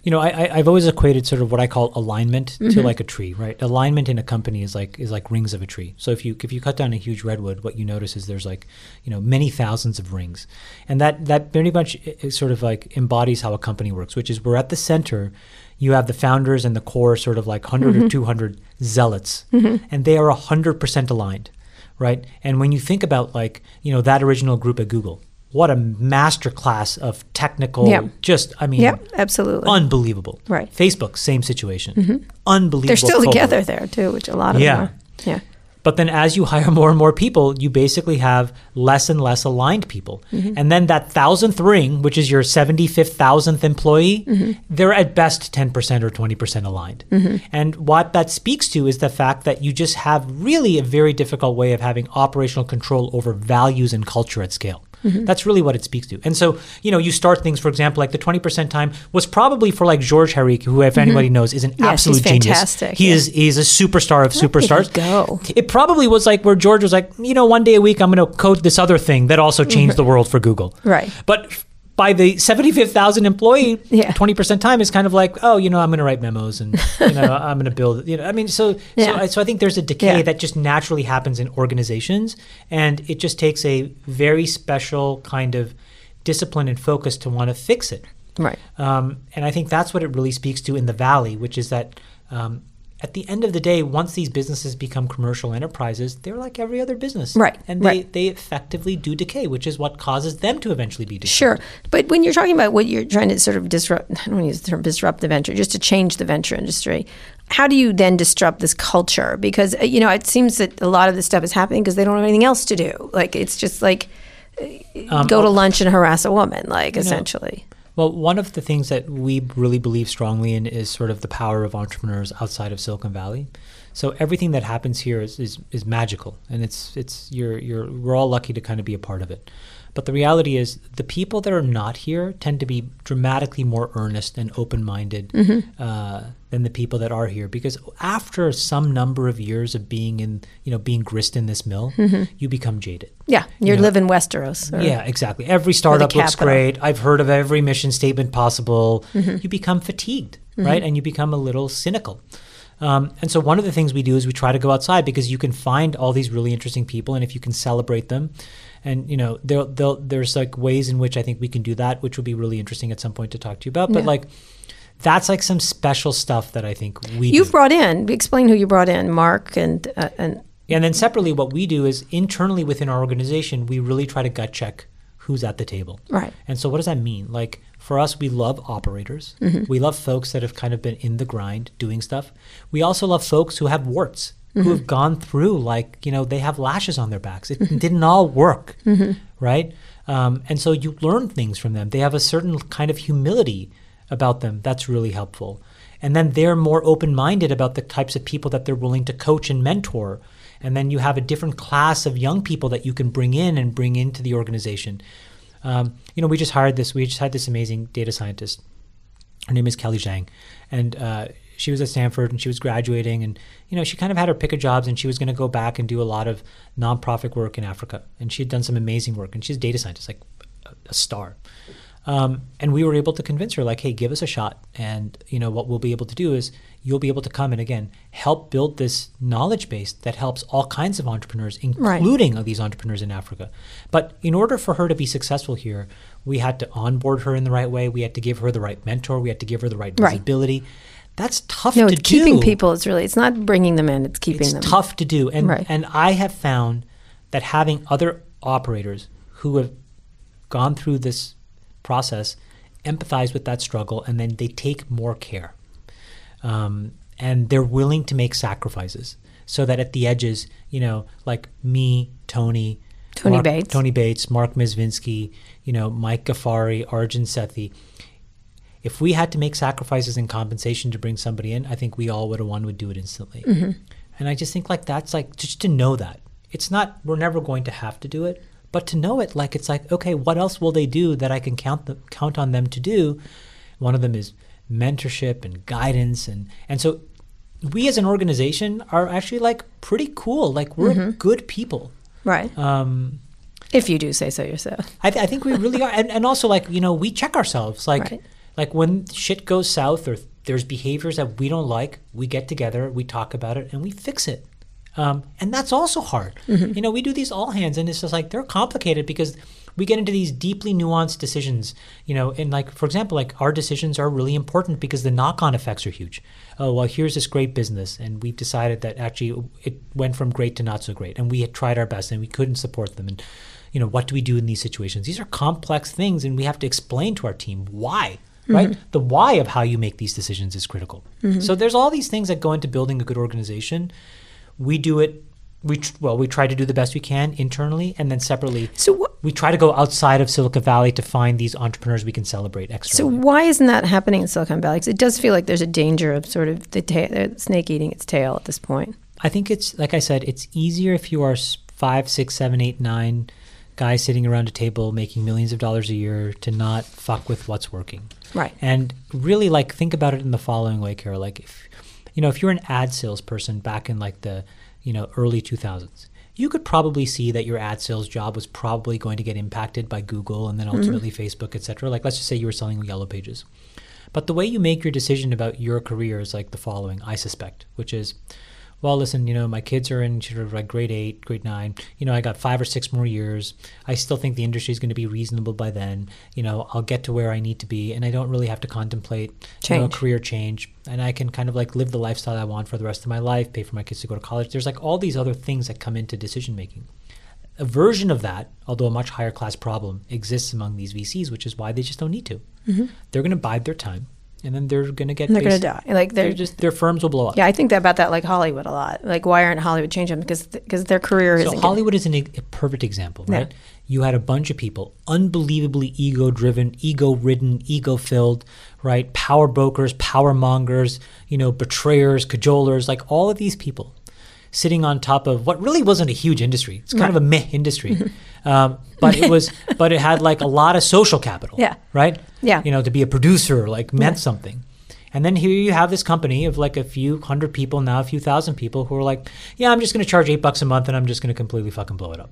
You know, I, I, I've always equated sort of what I call alignment to Mm-hmm. like a tree, right? Alignment in a company is like is like rings of a tree. So if you if you cut down a huge redwood, what you notice is there's like you know many thousands of rings, and that that very much sort of like embodies how a company works, which is we're at the center. You have the founders and the core, sort of like 100 Mm-hmm. or 200 zealots, and they are 100% aligned, right? And when you think about like, you know, that original group at Google, what a masterclass of technical, Yeah. just, I mean, Yep, absolutely. unbelievable. Right. Facebook, same situation. Unbelievable. They're still cohort. together there too, which a lot of Yeah. them are. Yeah. But then as you hire more and more people, you basically have less and less aligned people. Mm-hmm. And then that thousandth ring, which is your 75th thousandth employee, Mm-hmm. they're at best 10% or 20% aligned. And what that speaks to is the fact that you just have really a very difficult way of having operational control over values and culture at scale. Mm-hmm. That's really what it speaks to. And so, you know, you start things, for example, like the 20% time was probably for like Georges Harik, who, if anybody knows, is an Mm-hmm. Yes, absolute he's genius. fantastic, He yeah. is he's a superstar of superstars. go? It probably was like where George was like, you know, one day a week I'm going to code this other thing that also changed the world for Google. Right. But by the 75,000 employee, Yeah. 20% time is kind of like, oh, you know, I'm going to write memos and, you know, I'm going to build, you know, I mean, so, Yeah. so, I, so I think there's a decay Yeah. that just naturally happens in organizations. And it just takes a very special kind of discipline and focus to want to fix it. Right. Um, and I think that's what it really speaks to in the valley, which is that um, at the end of the day, once these businesses become commercial enterprises, they're like every other business, Right, And they right. they effectively do decay, which is what causes them to eventually be decayed. Sure. But when you're talking about what you're trying to sort of disrupt, I don't want to use the term disrupt the venture, just to change the venture industry, how do you then disrupt this culture? Because, uh, you know, it seems that a lot of this stuff is happening because they don't have anything else to do. Like, it's just like Um, go to lunch and harass a woman, like, essentially. Well, one of the things that we really believe strongly in is sort of the power of entrepreneurs outside of Silicon Valley. So everything that happens here is, is, is magical, and it's it's you're you're we're all lucky to kind of be a part of it. But the reality is, the people that are not here tend to be dramatically more earnest and open-minded uh, than the people that are here. Because after some number of years of being in, you know, being grist in this mill, you become jaded. Yeah. You You know, live in Westeros. Or, Yeah, exactly. Every startup looks great. I've heard of every mission statement possible. Mm-hmm. You become fatigued, right? And you become a little cynical. Um, and so one of the things we do is we try to go outside because you can find all these really interesting people, and if you can celebrate them, and you know, there they'll, there's like ways in which I think we can do that, which would be really interesting at some point to talk to you about. But Yeah. like, that's like some special stuff that I think we You've do. brought in, explain who you brought in, Mark and, uh, and And then separately, what we do is internally within our organization, we really try to gut check who's at the table. Right. And so, what does that mean? Like, for us, we love operators. Mm-hmm. We love folks that have kind of been in the grind doing stuff. We also love folks who have warts, Mm-hmm. who have gone through, like, you know, they have lashes on their backs. It didn't all work, Mm-hmm. right? Um, and so, you learn things from them. They have a certain kind of humility about them that's really helpful. And then they're more open minded about the types of people that they're willing to coach and mentor. And then you have a different class of young people that you can bring in and bring into the organization. Um, you know, we just hired this. We just had this amazing data scientist. Her name is Kelly Zhang, and uh, she was at Stanford and she was graduating. And you know, she kind of had her pick of jobs, and she was going to go back and do a lot of nonprofit work in Africa. And she had done some amazing work, and she's a data scientist, like a, star. Um, and we were able to convince her, like, hey, give us a shot. And you know what we'll be able to do is you'll be able to come and again help build this knowledge base that helps all kinds of entrepreneurs, Right. including these entrepreneurs in Africa. But in order for her to be successful here, we had to onboard her in the right way. We had to give her the right mentor. We had to give her the right Right. That's tough no, to it's keeping do. people. It's really, it's not bringing them in, it's keeping It's them. It's tough to do, and Right. and I have found that having other operators who have gone through this process empathize with that struggle, and then they take more care, um, and they're willing to make sacrifices, so that at the edges, you know, like me, Tony. Tony Mark- Bates. Tony Bates, Marc Mezvinsky, you know, Mike Ghaffari, Arjun Sethi. If we had to make sacrifices in compensation to bring somebody in, I think we all would have one would do it instantly. Mm-hmm. And I just think like that's like just to know that it's not we're never going to have to do it, but to know it like it's like okay, what else will they do that I can count the, count on them to do? One of them is mentorship and guidance and and so we as an organization are actually like pretty cool. Like we're Mm-hmm. good people. right. Um, if you do say so yourself. I, th- I think we really are, and, and also like you know we check ourselves. Like Right. Like when shit goes south or there's behaviors that we don't like, we get together, we talk about it, and we fix it. Um, and that's also hard. You know, we do these all hands, and it's just like they're complicated because we get into these deeply nuanced decisions. You know, and like for example, like our decisions are really important because the knock-on effects are huge. Oh well, here's this great business, and we've decided that actually it went from great to not so great, and we had tried our best, and we couldn't support them, and you know, what do we do in these situations? These are complex things, and we have to explain to our team why. Right, the why of how you make these decisions is critical. So there's all these things that go into building a good organization. We do it. We tr- well, we try to do the best we can internally, and then separately, So what? we try to go outside of Silicon Valley to find these entrepreneurs we can celebrate So why isn't that happening in Silicon Valley? Because it does feel like there's a danger of sort of the ta- uh, snake eating its tail at this point. I think it's like I said, it's easier if you are five, six, seven, eight, nine guys sitting around a table making millions of dollars a year to not fuck with what's working. Right. And really, like, think about it in the following way, Kara. Like, if you know, if you're an ad salesperson back in like the you know early 2000s, you could probably see that your ad sales job was probably going to get impacted by Google and then mm-hmm. ultimately Facebook, et cetera. Like, let's just say you were selling Yellow Pages. But the way you make your decision about your career is like the following, I suspect, which is, well, listen, you know, my kids are in sort of like grade eight, grade nine. You know, I got five or six more years. I still think the industry is going to be reasonable by then. You know, I'll get to where I need to be, and I don't really have to contemplate you know, a career change. And I can kind of like live the lifestyle I want for the rest of my life, pay for my kids to go to college. There's like all these other things that come into decision making. A version of that, although a much higher class problem, exists among these VCs, which is why they just don't need to. Mm-hmm. They're going to bide their time, and then they're going to get. And they're going to die. Like they're They're just their firms will blow up. Yeah, I think that about that like Hollywood a lot. Like why aren't Hollywood changing because because their career So isn't Hollywood is an, a perfect example, Yeah. right? You had a bunch of people, unbelievably ego-driven, ego-ridden, ego-filled, right? Power brokers, power mongers, you know, betrayers, cajolers, like all of these people sitting on top of what really wasn't a huge industry. It's kind of a meh industry, mm-hmm. Um, but it was, but it had like a lot of social capital, Yeah. right? Yeah. you know, to be a producer like meant something. And then here you have this company of like a few hundred people now, a few thousand people who are like, yeah, I'm just going to charge eight bucks a month and I'm just going to completely fucking blow it up.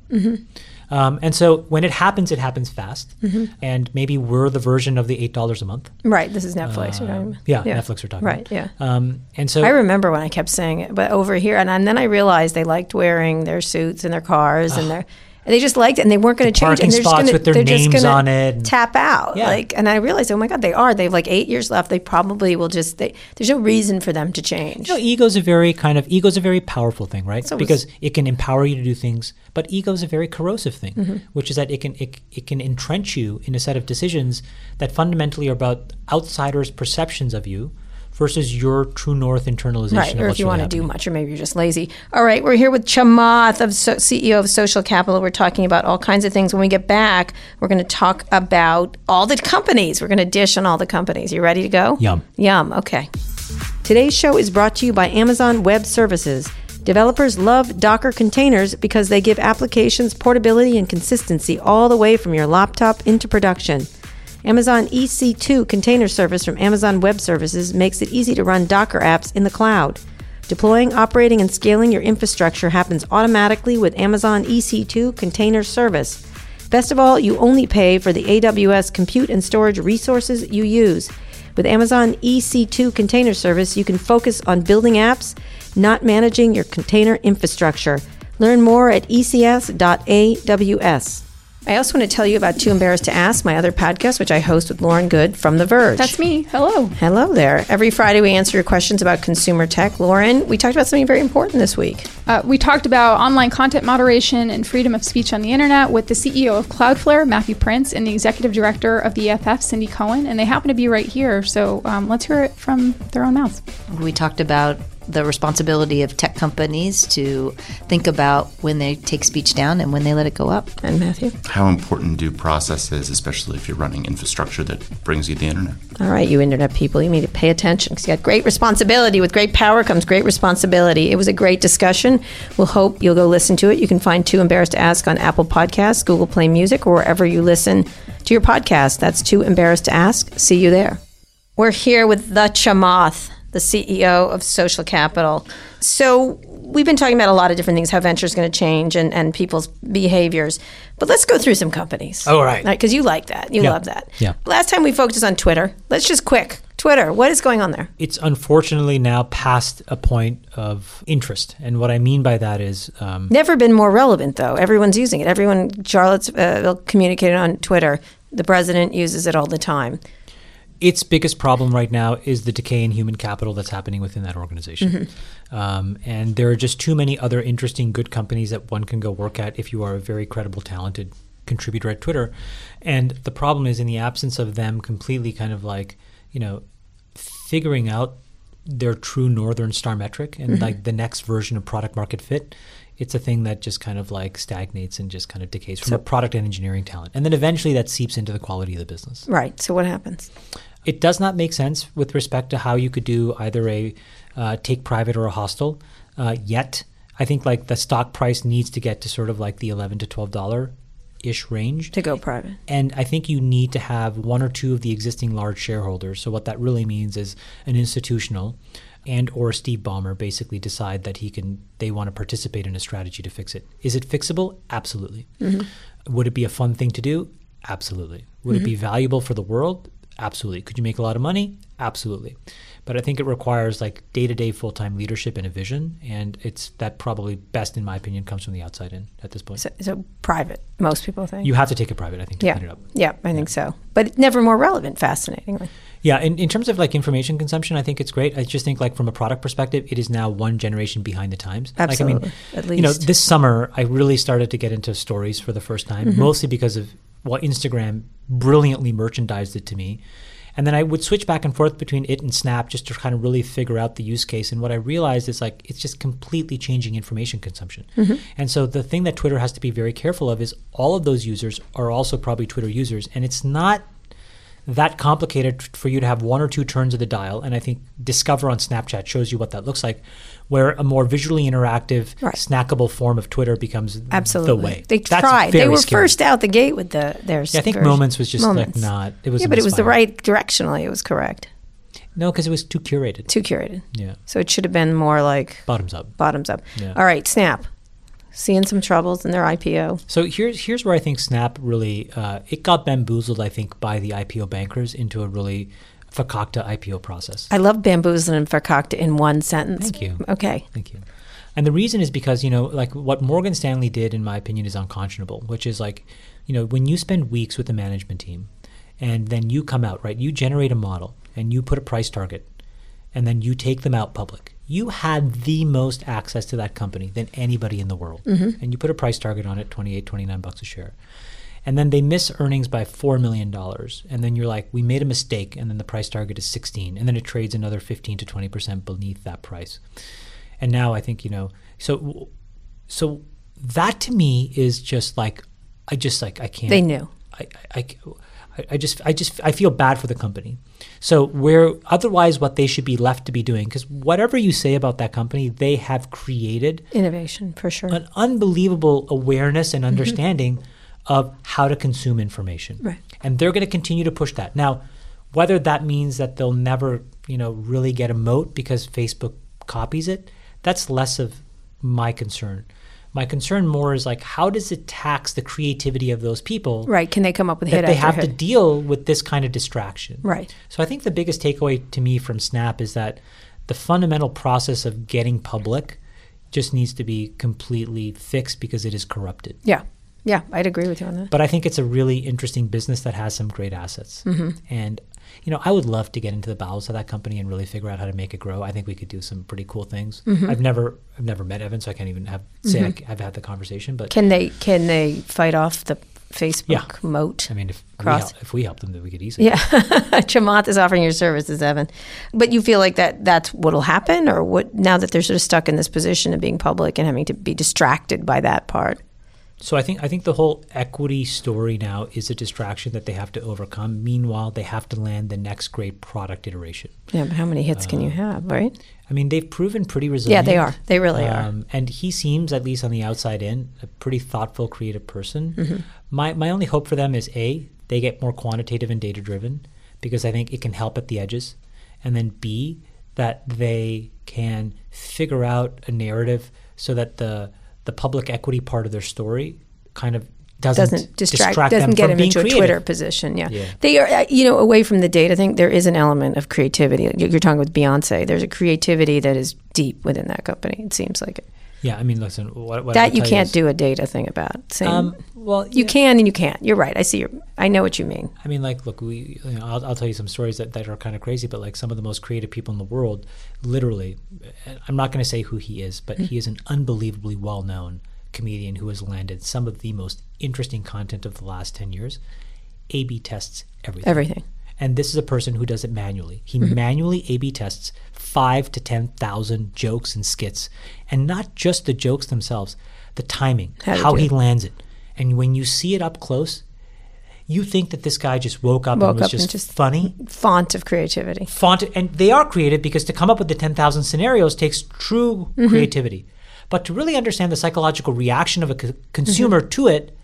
Um, and so when it happens, it happens fast. And maybe we're the version of the eight dollars a month. Right. This is Netflix. you're talking. Yeah, Netflix we're talking Right. about. Yeah. Um, and so I remember when I kept saying it, but over here, and, and then I realized they liked wearing their suits and their cars and their. And they just liked it, and they weren't going to change. parking and they're just spots gonna, with their they're just names gonna on it Tap out, Yeah. like, and I realized, oh my god, they are. They have like eight years left. They probably will just. They, there's no reason for them to change. You know, ego is a very kind of ego is a very powerful thing, right? So because it can empower you to do things, but ego is a very corrosive thing, Mm-hmm. which is that it can it, it can entrench you in a set of decisions that fundamentally are about outsiders' perceptions of you versus your true north internalization. Right, of or if you really want to do much, or maybe you're just lazy. All right, we're here with Chamath, of so- CEO of Social Capital. We're talking about all kinds of things. When we get back, we're going to talk about all the companies. We're going to dish on all the companies. You ready to go? Yum. Yum. Okay. Today's show is brought to you by Amazon Web Services. Developers love Docker containers because they give applications portability and consistency all the way from your laptop into production. Amazon EC2 container service from Amazon Web Services makes it easy to run Docker apps in the cloud. Deploying, operating, and scaling your infrastructure happens automatically with Amazon EC2 container service. Best of all, you only pay for the AWS compute and storage resources you use. With Amazon EC2 container service, you can focus on building apps, not managing your container infrastructure. Learn more at ecs.aws. I also want to tell you about Too Embarrassed to Ask, my other podcast, which I host with Lauren Goode from The Verge. That's me. Hello. Hello there. Every Friday, we answer your questions about consumer tech. Lauren, we talked about something very important this week. Uh, we talked about online content moderation and freedom of speech on the internet with the CEO of Cloudflare, Matthew Prince, and the executive director of the EFF, Cindy Cohn, and they happen to be right here. So um, let's hear it from their own mouths. We talked about the responsibility of tech companies to think about when they take speech down and when they let it go up. And Matthew. how important due process is, especially if you're running infrastructure that brings you the internet. All right, you internet people, you need to pay attention because you got great responsibility. With great power comes great responsibility. It was a great discussion. We'll hope you'll go listen to it. You can find Too Embarrassed to Ask on Apple Podcasts, Google Play Music, or wherever you listen to your podcast. That's Too Embarrassed to Ask. See you there. We're here with the Chamath, the CEO of Social Capital. So we've been talking about a lot of different things, how venture is going to change and, and people's behaviors. But let's go through some companies. Oh, right. Because you like that. You love that. Yeah. Last time we focused on Twitter. Let's just quick. Twitter, what is going on there? It's unfortunately now past a point of interest, and what I mean by that is um, Never been more relevant, though. Everyone's using it. Everyone, Charlotte's uh, communicated on Twitter. The president uses it all the time. Its biggest problem right now is the decay in human capital that's happening within that organization. Mm-hmm. Um, and there are just too many other interesting, good companies that one can go work at if you are a very credible, talented contributor at Twitter. And the problem is, in the absence of them completely kind of like, you know, figuring out their true Northern Star metric and Mm-hmm. like the next version of product market fit. It's a thing that just kind of like stagnates and just kind of decays from a product and engineering talent. And then eventually that seeps into the quality of the business. Right. So what happens? It does not make sense with respect to how you could do either a uh, take private or a hostile uh, yet. I think like the stock price needs to get to sort of like the eleven to twelve dollar ish range. To go private. And I think you need to have one or two of the existing large shareholders. So what that really means is an institutional and or Steve Ballmer basically decide that he can they want to participate in a strategy to fix it. Is it fixable? Absolutely. Would it be a fun thing to do? Absolutely. Would it be valuable for the world? Absolutely. Could you make a lot of money? Absolutely. But I think it requires like day-to-day full-time leadership and a vision and it's that probably best in my opinion comes from the outside in at this point. So, so private, most people think. you have to take it private I think to yeah. clean it up. Yeah, I think so. But never more relevant, fascinatingly. Yeah, in, in terms of like information consumption, I think it's great. I just think like from a product perspective, it is now one generation behind the times. Absolutely, Like, I mean, at you know, this summer I really started to get into stories for the first time, Mm-hmm. mostly because of well, Instagram brilliantly merchandised it to me. And then I would switch back and forth between it and Snap just to kind of really figure out the use case. And what I realized is like it's just completely changing information consumption. Mm-hmm. And so the thing that Twitter has to be very careful of is all of those users are also probably Twitter users. And it's not that complicated for you to have one or two turns of the dial. And I think Discover on Snapchat shows you what that looks like, where a more visually interactive, Right. snackable form of Twitter becomes Absolutely. the way. They That's tried. They were scary. first out the gate with the their Yeah, I think version. Moments was just Moments. like not. It was Yeah, but it was the right directionally. It was correct. No, because it was too curated. Too curated. yeah, So it should have been more like bottoms up. bottoms up. Yeah. All right, Snap. Seeing some troubles in their IPO. So here's here's where I think Snap really uh, it got bamboozled. I think by the IPO bankers into a really fakakta IPO process. I love bamboozling and fakakta in one sentence. Thank you. Okay. Thank you. And the reason is because, you know, like what Morgan Stanley did, in my opinion, is unconscionable, which is like, you know, when you spend weeks with the management team and then you come out, right? You generate a model and you put a price target and then you take them out public. You had the most access to that company than anybody in the world. Mm-hmm. And you put a price target on it, 28, 29 bucks a share. And then they miss earnings by $4 million. And then you're like, we made a mistake. And then the price target is 16. And then it trades another 15 to 20% beneath that price. And now I think, you know, so, so that to me is just like, I just like, I can't. They knew. I, I, I- I just, I just, I feel bad for the company. So where otherwise, what they should be left to be doing, because whatever you say about that company, they have created Innovation, for sure. an unbelievable awareness and mm-hmm. understanding of how to consume information. Right. And they're going to continue to push that. Now, whether that means that they'll never, you know, really get a moat because Facebook copies it, that's less of my concern. My concern more is like how does it tax the creativity of those people right. Can they come up with hit that they after have to deal with this kind of distraction. Right. So I think the biggest takeaway to me from Snap is that the fundamental process of getting public just needs to be completely fixed because it is corrupted. Yeah. Yeah. I'd agree with you on that. But I think it's a really interesting business that has some great assets. Mm-hmm. And you know, I would love to get into the bowels of that company and really figure out how to make it grow. I think we could do some pretty cool things. Mm-hmm. I've never, I've never met Evan, so I can't even have say I, have had the conversation. But Can they can they fight off the Facebook Yeah. moat? I mean, if we, help, if we help them, then we could easily. Yeah, Chamath is offering your services, Evan. But you feel like that that's what'll happen, or what? Now that they're sort of stuck in this position of being public and having to be distracted by that part. So I think I think the whole equity story now is a distraction that they have to overcome. Meanwhile, they have to land the next great product iteration. Yeah, but how many hits can you have, right? I mean, they've proven pretty resilient. Yeah, they are. They really are. Um, and he seems, at least on the outside in, a pretty thoughtful, creative person. Mm-hmm. My my only hope for them is a they get more quantitative and data driven because I think it can help at the edges, and then b that they can figure out a narrative so that the the public equity part of their story kind of doesn't, Doesn't distract, them doesn't get from him being into a creative. Twitter position. Yeah. Yeah. they are. uh, You know, away from the data thing, there is an element of creativity. You- You're talking with Beyonce. There's a creativity that is deep within that company. It seems like it. Yeah, I mean, listen, what, what that you can't is- do a data thing about. Same. Um, well, you yeah. can and you can't. You're right. I see your. I know what you mean. I mean, like, look, we. You know, I'll, I'll tell you some stories that, that are kind of crazy, but like some of the most creative people in the world, literally, I'm not going to say who he is, but he is an unbelievably well-known comedian who has landed some of the most interesting content of the last ten years. A/B tests everything. Everything. And this is a person who does it manually. He manually A/B tests five to ten thousand jokes and skits, and not just the jokes themselves, the timing, How how he lands it, and when you see it up close, you think that this guy just woke up Woke and was up just, and just- funny. Font of creativity. Font, and they are creative because to come up with the ten thousand scenarios takes true Mm-hmm. creativity, but to really understand the psychological reaction of a co- consumer Mm-hmm. to it,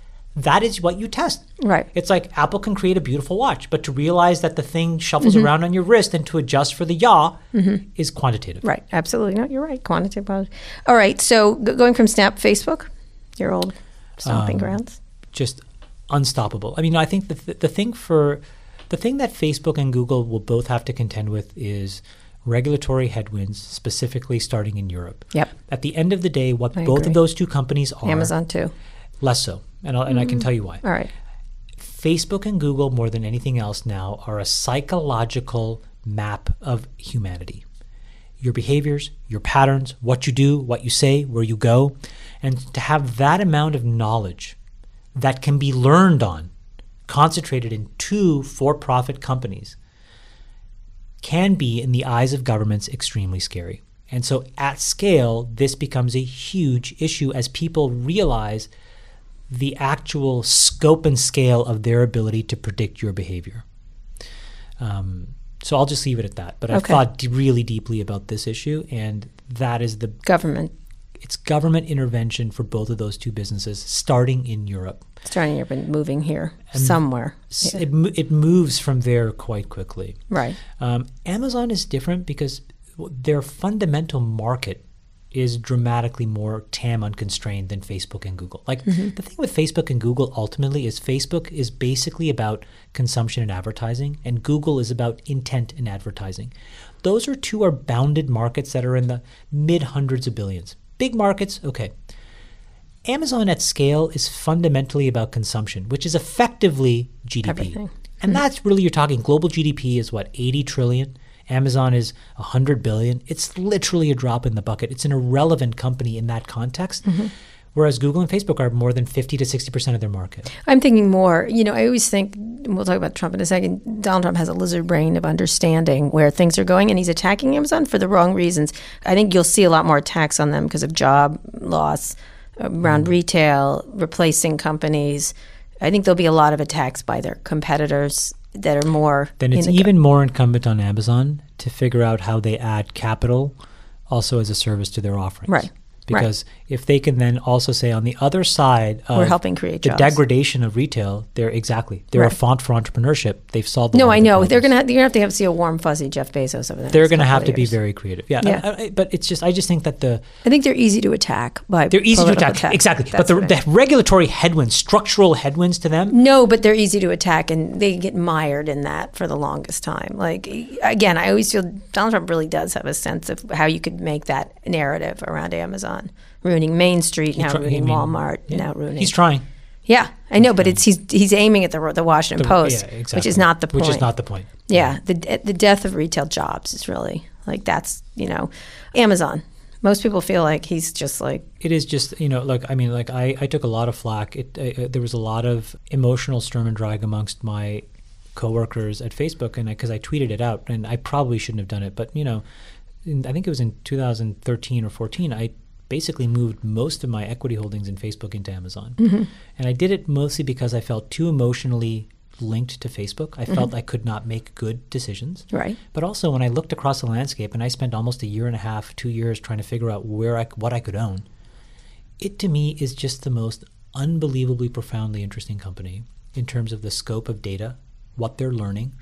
that is what you test. Right. It's like Apple can create a beautiful watch, but to realize that the thing shuffles Mm-hmm. around on your wrist and to adjust for the yaw is quantitative. Right. Absolutely. No, you're right. Quantitative. All right. So g- going from Snap, Facebook, your old stomping Um, grounds. just unstoppable. I mean, I think the, th- the thing for the thing that Facebook and Google will both have to contend with is regulatory headwinds, specifically starting in Europe. Yep. At the end of the day, what I both agree. of those two companies are Amazon too. less so, and I'll, and I can mm. tell you why. All right. Facebook and Google, more than anything else now, are a psychological map of humanity. Your behaviors, your patterns, what you do, what you say, where you go. And to have that amount of knowledge that can be learned on, concentrated in two for profit companies, can be, in the eyes of governments, extremely scary. And so, at scale, this becomes a huge issue as people realize the actual scope and scale of their ability to predict your behavior. Um, so I'll just leave it at that. But I've thought d- really deeply about this issue, and that is the Government it's government intervention for both of those two businesses, starting in Europe. starting here, but moving here somewhere. S- Yeah. It, it moves from there quite quickly. Right. Um, Amazon is different because their fundamental market is dramatically more TAM unconstrained than Facebook and Google. Like Mm-hmm. the thing with Facebook and Google ultimately is Facebook is basically about consumption and advertising, and Google is about intent and advertising. Those are two are bounded markets that are in the mid hundreds of billions. Big markets, okay. Amazon at scale is fundamentally about consumption, which is effectively GDP. Everything. And that's really you're talking global GDP is what 80 trillion. Amazon is 100 billion. It's literally a drop in the bucket. It's an irrelevant company in that context. Whereas Google and Facebook are more than 50 to 60% of their market. I'm thinking more, you know, I always think, and we'll talk about Trump in a second. Donald Trump has a lizard brain of understanding where things are going, and he's attacking Amazon for the wrong reasons. I think you'll see a lot more attacks on them because of job loss around Mm. retail, replacing companies. I think there'll be a lot of attacks by their competitors that are more. Then it's even more incumbent on Amazon to figure out how they add capital also as a service to their offerings. Right. Because if they can then also say on the other side of We're helping create the jobs. degradation of retail, they're exactly they're Right. a font for entrepreneurship. They've solved. No, I know they're gonna. You're gonna have to have, see a warm, fuzzy Jeff Bezos over there. They're going to have to be very creative. Yeah, Yeah. I- I- but it's just I just think that the I think they're easy to attack by. they're easy to attack exactly, but the, the regulatory headwinds, structural headwinds to them, No, but they're easy to attack, and they get mired in that for the longest time. Like again, I always feel Donald Trump really does have a sense of how you could make that narrative around Amazon, ruining Main Street, now try- I ruining mean, Walmart, yeah, now ruining. He's trying. yeah, I know, but it's he's he's aiming at the the Washington The- Post, yeah, which is not the point. Which is not the point. Yeah, the the death of retail jobs is really like that's you know, Amazon. Most people feel like he's just like it is just you know look i mean like i, I took a lot of flack it, uh, there was a lot of emotional sturm und drang amongst my coworkers at facebook and because I, tweeted it out and i probably shouldn't have done it but you know in, i think it was in 2013 or 14 i basically moved most of my equity holdings in facebook into amazon and i did it mostly because i felt too emotionally linked to facebook i felt i could not make good decisions right. but also, when I looked across the landscape, and I spent almost a year and a half, two years trying to figure out where I, what I could own, it to me is just the most unbelievably profoundly interesting company in terms of the scope of data, what they're learning,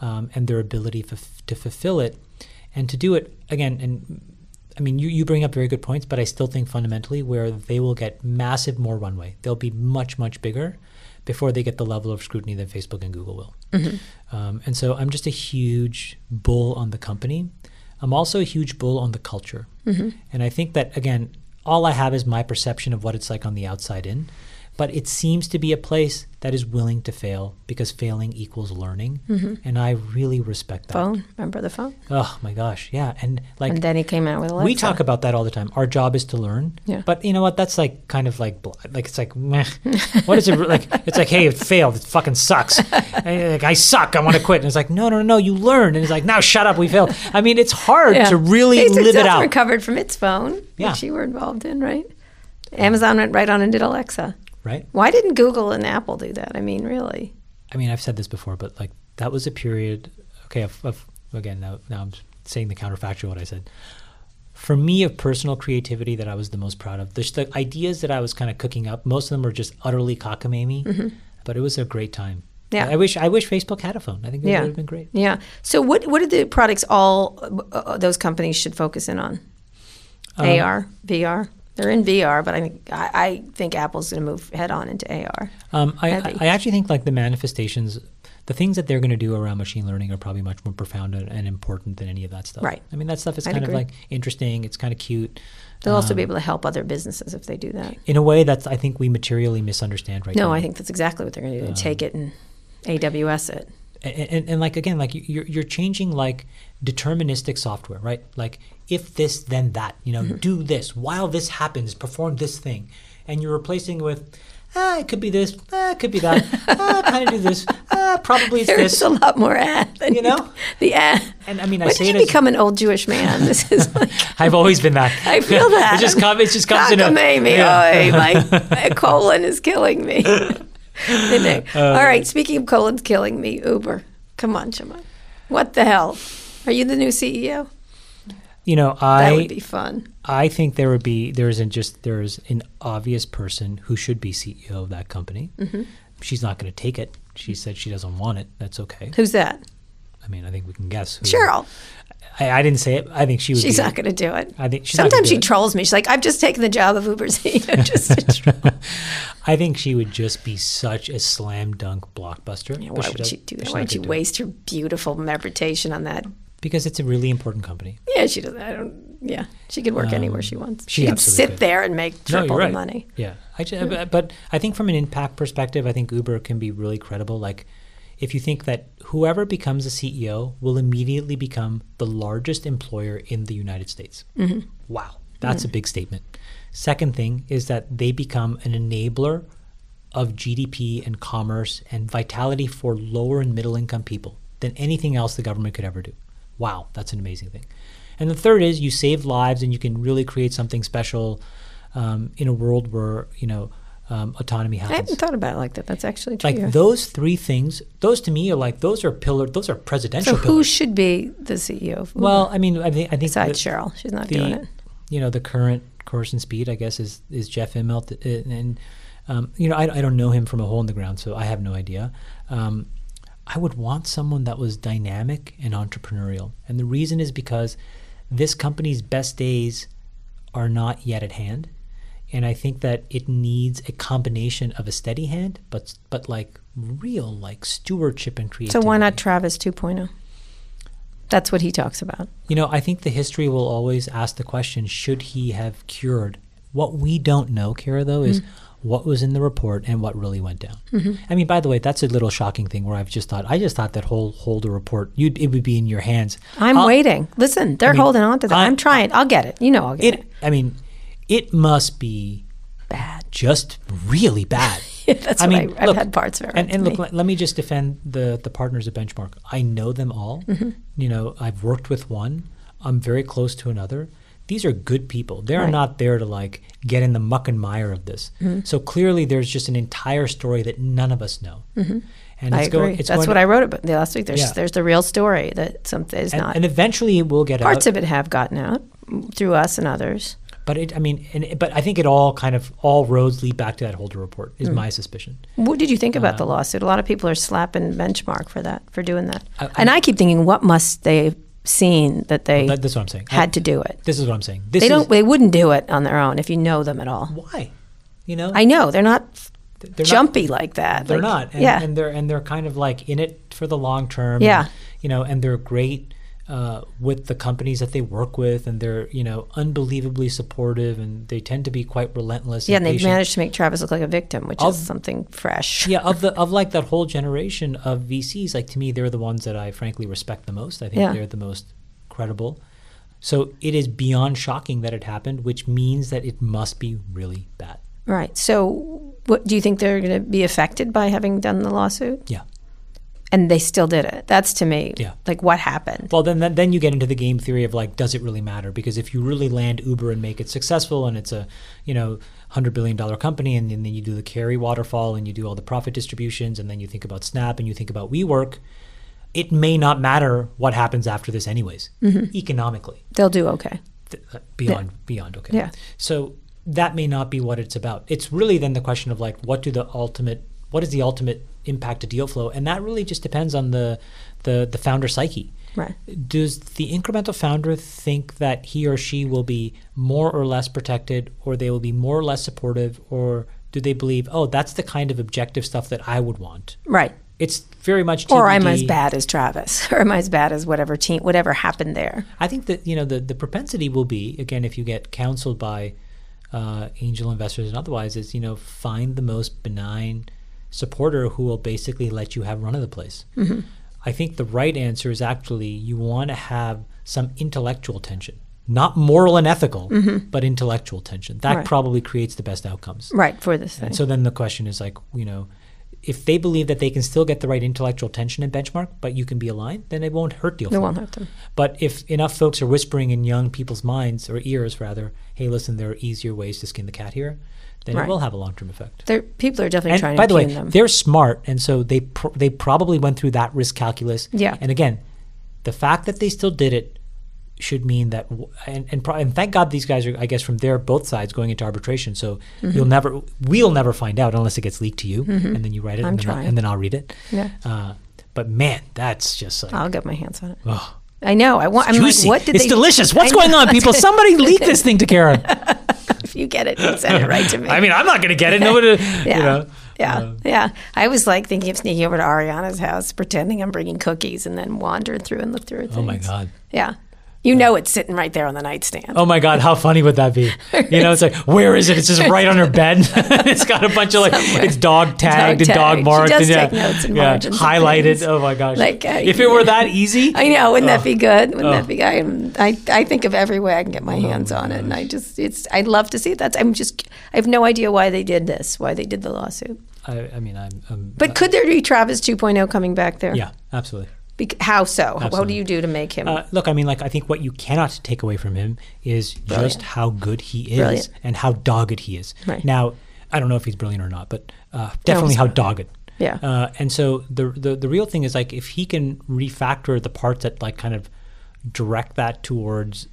um, and their ability f- to fulfill it, and to do it again. And I mean, you, you bring up very good points, but I still think fundamentally where they will get massive more runway. They'll be much much bigger before they get the level of scrutiny that Facebook and Google will. Um, and so I'm just a huge bull on the company. I'm also a huge bull on the culture. And I think that, again, all I have is my perception of what it's like on the outside in. But it seems to be a place that is willing to fail because failing equals learning. Mm-hmm. And I really respect that. Phone. Remember the phone? Oh my gosh. Yeah. And like, and then he came out with Alexa. we talk about that all the time. Our job is to learn. Yeah. But you know what? That's like kind of like like it's like meh. what is it like? It's like hey, it failed. It fucking sucks. I, like, I suck. I want to quit. And it's like no, no, no. No, you learn. And it's like now shut up. We failed. I mean, it's hard Yeah. to really Facebook live it out. Recovered from its phone, Yeah. which you were involved in, right? Amazon went right on and did Alexa. Right. Why didn't Google and Apple do that? I mean, really? I mean, I've said this before, but like that was a period. Okay, of, of again now now I'm saying the counterfactual what I said. for me of personal creativity that I was the most proud of. The, the ideas that I was kind of cooking up, most of them were just utterly cockamamie, but it was a great time. Mm-hmm. Yeah. I wish I wish Facebook had a phone. I think that Yeah. would have been great. Yeah. So what what are the products all uh, those companies should focus in on? Um, AR, VR. They're in VR, but I think I, I think Apple's going to move head on into AR. Um, I, Heavy. I actually think like the manifestations, the things that they're going to do around machine learning are probably much more profound and, and important than any of that stuff. Right. I mean, that stuff is I'd kind agree. of like interesting. It's kind of cute. They'll also Um, be able to help other businesses if they do that. in a way that's I think we materially misunderstand right now. No, I think that's exactly what they're going to do. Um, take it and AWS it. And, and, and like again like you're, you're changing like deterministic software right like if this then that you Mm-hmm. know do this while this happens perform this thing and you're replacing it with ah it could be this ah it could be that ah kind of do this ah probably it's There's this a lot more ad. Than You know? the ad. and i mean i say did it you as become an old Jewish man? This is like i've always been that I feel that. it just comes it just comes in a Cockamamie. yeah. Oy, my, my colon is killing me. Uh, All right. Speaking of colons killing me, Uber. Come on, Chamath. What the hell? Are you the new CEO? you know That i would be fun. I think there would be there isn't just there's an obvious person who should be CEO of that company. Mm-hmm. She's not going to take it. She said she doesn't want it. That's okay. Who's that? I mean, I think we can guess. Who. Sheryl. I, I didn't say it. I think she would. She's not going to do it. I think Sometimes she trolls me. She's like, "I've just taken the job of Uber CEO." just to troll. I think she would just be such a slam dunk blockbuster. Yeah, why she would she do that? Why would you it. waste her beautiful reputation on that? Because it's a really important company. Yeah, she does. I don't. Yeah, she could work anywhere she wants. Um, she She could sit could. there and make triple you're the money. Yeah, I ju- but, but I think from an impact perspective, I think Uber can be really credible. Like, if you think that whoever becomes a CEO will immediately become the largest employer in the United States. Mm-hmm. Wow, that's a big statement. Second thing is that they become an enabler of GDP and commerce and vitality for lower and middle income people than anything else the government could ever do. Wow, that's an amazing thing. And the third is you save lives and you can really create something special um, in a world where you know um, autonomy I happens. hadn't thought about it like that. That's actually true. like those three things, those to me are like those are pillar. Those are presidential so who pillars. should be the CEO? Of Uber? well, I mean, I think I think besides the- Sheryl, she's not the doing it. you know the current course and speed i guess is is jeff immelt uh, and um, you know I, I don't know him from a hole in the ground so i have no idea um, i would want someone that was dynamic and entrepreneurial and the reason is because this company's best days are not yet at hand and i think that it needs a combination of a steady hand but but like real like stewardship and creativity. So why not Travis 2.0? That's what he talks about. You know, I think the history will always ask the question should he have cured? What we don't know, Kara, though, is mm-hmm. what was in the report and what really went down. Mm-hmm. I mean, by the way, that's a little shocking thing where I've just thought, I just thought that whole Holder report, you'd, it would be in your hands. I'm I'll- waiting. Listen, they're mean, holding on to that. I- I'm trying. I'll get it. You know, I'll get it. It, I mean, it must be Bad. just really bad. That's I what mean, I, I've look, had parts of it. And, and look, me. let, let me just defend the the partners at Benchmark. I know them all. Mm-hmm. You know, I've worked with one. I'm very close to another. These are good people. They're Right. not there to like get in the muck and mire of this. Mm-hmm. So clearly, there's just an entire story that none of us know. And Mm-hmm. I it's agree. going. It's That's what I wrote about the last week. There's Yeah. there's the real story that something is and, not. and eventually it will get out. Parts out. of it have gotten out through us and others. But it, I mean, and, but I think it all kind of all roads lead back to that Holder report. Is hmm. my suspicion. What did you think about the um, lawsuit? A lot of people are slapping benchmark for that, for doing that. I- and I keep thinking, what must they seen that they That, that's what I'm saying. had to do it? This is what I'm saying. This They is, don't. They wouldn't do it on their own if you know them at all. Why? You know, I know they're not they're not- jumpy like that. They're Like, not. And, yeah. and they're and they're kind of like in it for the long term. Yeah. and, you know, and they're great uh, with the companies that they work with, and they're you know unbelievably supportive, and they tend to be quite relentless. yeah, and they've patient. managed to make Travis look like a victim, which Of- is something fresh. Yeah, of the of like that whole generation of VCs, like to me, they're the ones that I frankly respect the most. I think Yeah. they're the most credible. So it is beyond shocking that it happened, which means that it must be really bad. Right. So, what do you think they're going to be affected by having done the lawsuit? Yeah. And they still did it. That's to me. Yeah. Like what happened? Well, then, then then you get into the game theory of like, does it really matter? Because if you really land Uber and make it successful, and it's a you know hundred billion dollar company, and, then you do the carry waterfall, and you do all the profit distributions, and then you think about Snap, and you think about WeWork, it may not matter what happens after this, anyways, Mm-hmm. economically. They'll do okay. th- uh, beyond beyond okay. Yeah. So that may not be what it's about. It's really then the question of like, what do the ultimate, what is the ultimate impact to deal flow, and that really just depends on the the the founder psyche. Right. Does the incremental founder think that he or she will be more or less protected, or they will be more or less supportive, or do they believe, oh, that's the kind of objective stuff that I would want? Right. It's very much Or I'm as bad as Travis, or am I as bad as whatever team, whatever happened there. I think that you know the the propensity will be again if you get counseled by uh, angel investors and otherwise is you know find the most benign supporter who will basically let you have run of the place. Mm-hmm. I think the right answer is actually you want to have some intellectual tension, not moral and ethical, mm-hmm. but intellectual tension. That Right. probably creates the best outcomes. Right for this thing. And so then the question is like, you know, if they believe that they can still get the right intellectual tension and benchmark, but you can be aligned, then it won't hurt deal It won't hurt them. But if enough folks are whispering in young people's minds or ears, rather, hey, listen, there are easier ways to skin the cat here, then Right. it will have a long term effect. They're, people are definitely And trying by to the way, them. they're smart, and so they pr- they probably went through that risk calculus. Yeah. And again, the fact that they still did it should mean that, w- and and, pro- and thank God these guys are, I guess, from their both sides going into arbitration. So Mm-hmm. you'll never, we'll never find out unless it gets leaked to you, and then you write it, I'm and then, I'll, trying. and then I'll read it. Yeah. Uh, but man, that's just like. I'll get my hands on it. oh, I know. I want. I'm juicy. like, what did it's they? delicious. What's going on, people? Somebody leak this thing to Kara. If you get it, you send it right to me. I mean, I'm not going to get it. Nobody, yeah. you know. Yeah, uh, yeah. I was like thinking of sneaking over to Arianna's house, pretending I'm bringing cookies, and then wandering through and look through her things. Oh my God. Yeah, you know it's sitting right there on the nightstand. Oh my God, how funny would that be? You know, it's like, where is it? It's just right on her bed. it's got a bunch of like, it's dog tagged and tagged. dog She marked. does and, yeah, take notes and yeah, and highlighted. things. Oh my gosh. Like, uh, if it were that easy, I know, wouldn't Oh. that be good? Wouldn't that be good? I, I think of every way I can get my hands on it, and I just it's I'd love to see it. That's I'm just I have no idea why they did this, why they did the lawsuit. I, I mean, I'm, I'm But could there be Travis 2.0 coming back there? yeah, absolutely. Bec- how so? What do you do to make him? Uh, look, I mean, like, I think what you cannot take away from him is just how good he is Brilliant. and how dogged he is. Right. Now, I don't know if he's brilliant or not, but uh, definitely he's how dogged. Yeah. Uh, and so the, the the real thing is like if he can refactor the parts that like kind of direct that towards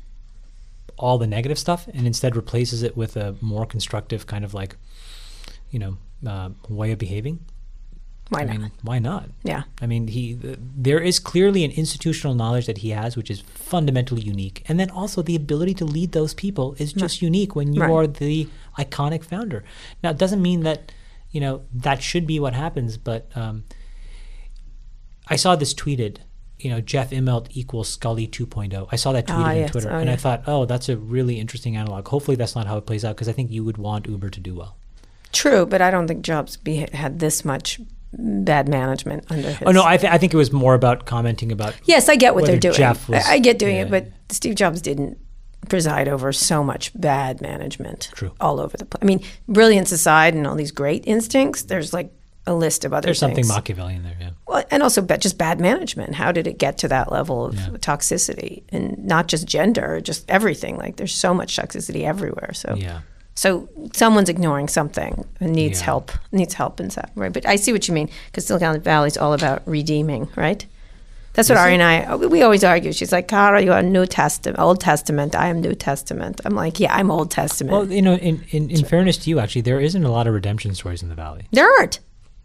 all the negative stuff and instead replaces it with a more constructive kind of like you know uh, way of behaving why I not? mean, why not? Yeah. I mean, he there is clearly an institutional knowledge that he has, which is fundamentally unique, and then also the ability to lead those people is just unique when you Right. are the iconic founder. Now, it doesn't mean that you know that should be what happens, but um, I saw this tweeted. You know, Jeff Immelt equals Sculley 2.0. I saw that tweeted Ah, on yes. Twitter, Oh, and I thought, oh, that's a really interesting analog. Hopefully, that's not how it plays out because I think you would want Uber to do well. True, but I don't think Jobs be, had this much bad management under his. Oh no, I, th- I think it was more about commenting about Yes, I get what they're doing. Jeff was- I get doing yeah. it, but Steve Jobs didn't preside over so much bad management True. all over the place. I mean, brilliance aside and all these great instincts, there's like a list of other there's something things. Machiavellian there. Yeah. Well, and also just bad management. How did it get to that level of toxicity? And not just gender, just everything. Like there's so much toxicity everywhere. So Yeah. So someone's ignoring something and needs Yeah. help. Needs help in that right. But I see what you mean because Silicon Valley is all about redeeming, right? That's what Ari and I uh, we always argue. She's like, "Kara, you are New Testament, Old Testament. I am New Testament." I'm like, "Yeah, I'm Old Testament." Well, you know, in, in, in fairness to you, actually, there isn't a lot of redemption stories in the valley. there aren't.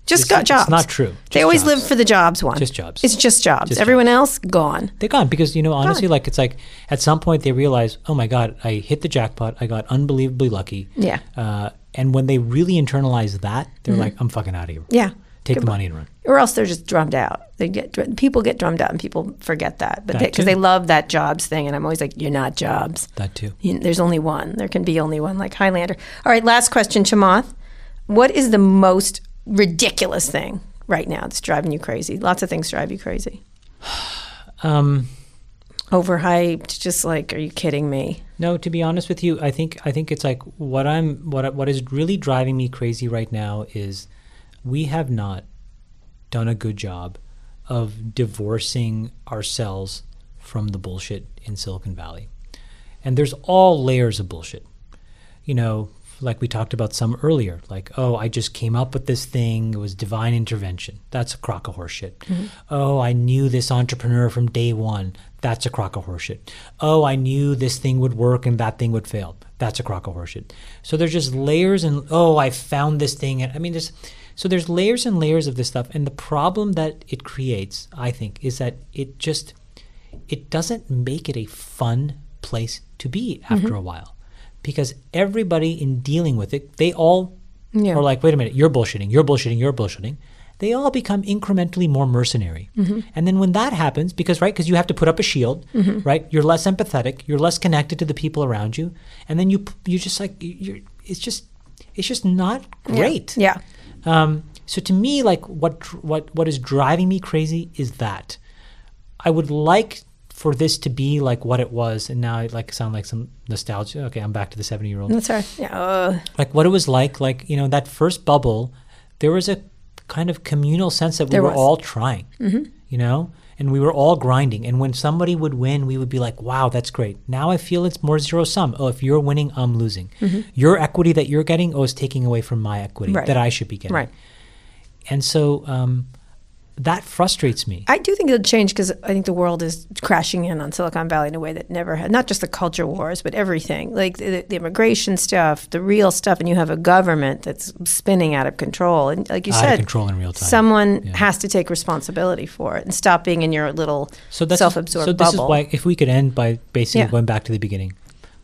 Just It's- got it's jobs. not true. They always jobs. live for the jobs one. Just jobs. It's just jobs. Just Everyone else gone. They're gone because you know, honestly, like it's like at some point they realize, oh my god, I hit the jackpot. I got unbelievably lucky. Yeah. Uh, and when they really internalize that, they're like, I'm fucking out of here. Yeah. Take the money and run. or else they're just drummed out. They get people get drummed out, and people forget that, but because too. they love that jobs thing, and I'm always like, "You're not jobs. That too. You- there's only one. There can be only one." Like Highlander. All right, last question, Chamath. What is the most ridiculous thing right now that's driving you crazy? Lots of things drive you crazy. Um, Overhyped. Just like, are you kidding me? no, to be honest with you, I think I think it's like what I'm what what is really driving me crazy right now is we have not done a good job of divorcing ourselves from the bullshit in Silicon Valley. And there's all layers of bullshit. You know, like we talked about some earlier, like, oh, I just came up with this thing. It was divine intervention. That's a crock of horseshit. Mm-hmm. Oh, I knew this entrepreneur from day one. That's a crock of horseshit. Oh, I knew this thing would work and that thing would fail. That's a crock of horseshit. So there's just layers and oh, I found this thing. And I mean, there's so there's layers and layers of this stuff. And the problem that it creates, I think, is that it just it doesn't make it a fun place to be after mm-hmm. a while because everybody in dealing with it they all Yeah. are like wait a minute you're bullshitting you're bullshitting you're bullshitting. They all become incrementally more mercenary. And then when that happens because right because you have to put up a shield right you're less empathetic you're less connected to the people around you and then you you just like you're it's just it's just not great. Yeah. um, so to me, like what what what is driving me crazy is that I would like for this to be like what it was, and now I like sound like some nostalgia. Okay, I'm back to the 70 year old. That's right. Yeah. Uh, Like what it was like, like you know that first bubble. There was a kind of communal sense that we There were was. all trying, you know, and we were all grinding. And when somebody would win, we would be like, "Wow, that's great." Now I feel it's more zero sum. Oh, if you're winning, I'm losing. Your equity that you're getting, oh, is taking away from my equity Right. that I should be getting. Right. And so um, that frustrates me. I do think it'll change because I think the world is crashing in on Silicon Valley in a way that never had. Not just the culture wars, but everything, like the, the immigration stuff, the real stuff, and you have a government that's spinning out of control. And like you said. Out of said, control in real time. Someone Yeah. has to take responsibility for it and stop being in your little so that's self-absorbed so this bubble. is why if we could end by basically Yeah. going back to the beginning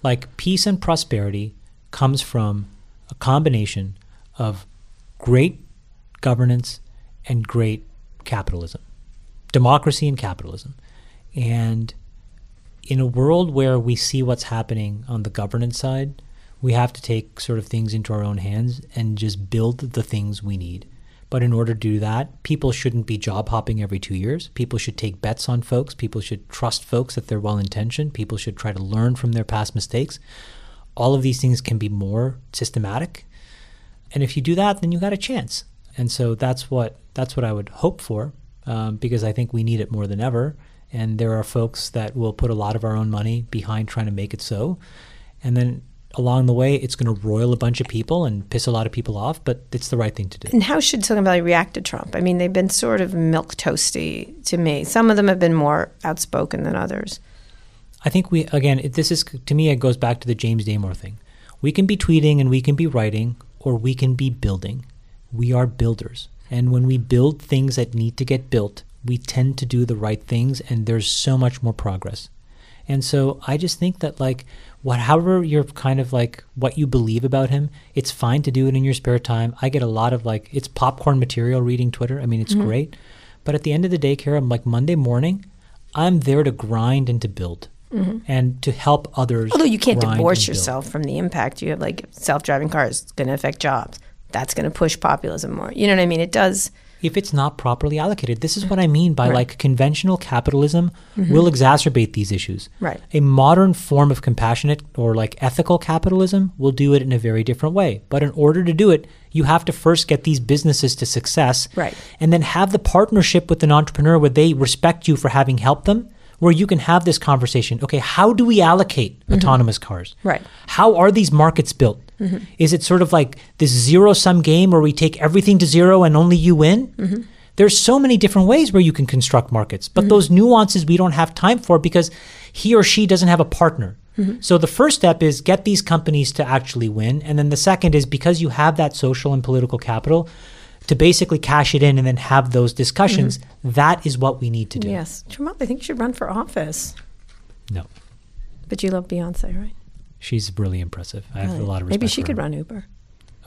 like peace and prosperity comes from a combination of great governance and great capitalism democracy and capitalism and in a world where we see what's happening on the governance side we have to take sort of things into our own hands and just build the things we need but in order to do that, people shouldn't be job hopping every two years. People should take bets on folks. People should trust folks that they're well intentioned. People should try to learn from their past mistakes. All of these things can be more systematic. And if you do that, then you got a chance. And so that's what that's what I would hope for, um, because I think we need it more than ever. And there are folks that will put a lot of our own money behind trying to make it so. And then along the way, it's going to roil a bunch of people and piss a lot of people off, but it's the right thing to do. And how should Silicon Valley react to Trump? I mean, they've been sort of milk toasty to me. Some of them have been more outspoken than others. I think we again. It, this is to me. It goes back to the James Damore thing. We can be tweeting and we can be writing, or we can be building. We are builders, and when we build things that need to get built, we tend to do the right things, and there's so much more progress. And so I just think that like whatever you're kind of like what you believe about him, it's fine to do it in your spare time. I get a lot of like it's popcorn material reading Twitter. I mean, it's mm-hmm. great. But at the end of the day, Kara, I'm like Monday morning, I'm there to grind and to build. Mm-hmm. And to help others. Although you can't divorce yourself from the impact. You have like self-driving cars going to affect jobs. That's going to push populism more. You know what I mean? It does. if it's not properly allocated. This is what I mean by like conventional capitalism will exacerbate these issues. Mm-hmm. Right. A modern form of compassionate or like ethical capitalism will do it in a very different way. But in order to do it, you have to first get these businesses to success. Right. And then have the partnership with an entrepreneur where they respect you for having helped them. Where you can have this conversation. Okay, how do we allocate autonomous cars? Mm-hmm. Right. How are these markets built? Mm-hmm. Is it sort of like this zero sum game where we take everything to zero and only you win? Mm-hmm. There's so many different ways where you can construct markets, but mm-hmm. those nuances we don't have time for because he or she doesn't have a partner. So the first step is get these companies to actually win. And then the second is because you have that social and political capital to basically cash it in and then have those discussions, that is what we need to do. Yes. Trump, I think you should run for office. No. But you love Beyonce, right? She's really impressive. I have a lot of respect. Maybe she could her. run Uber.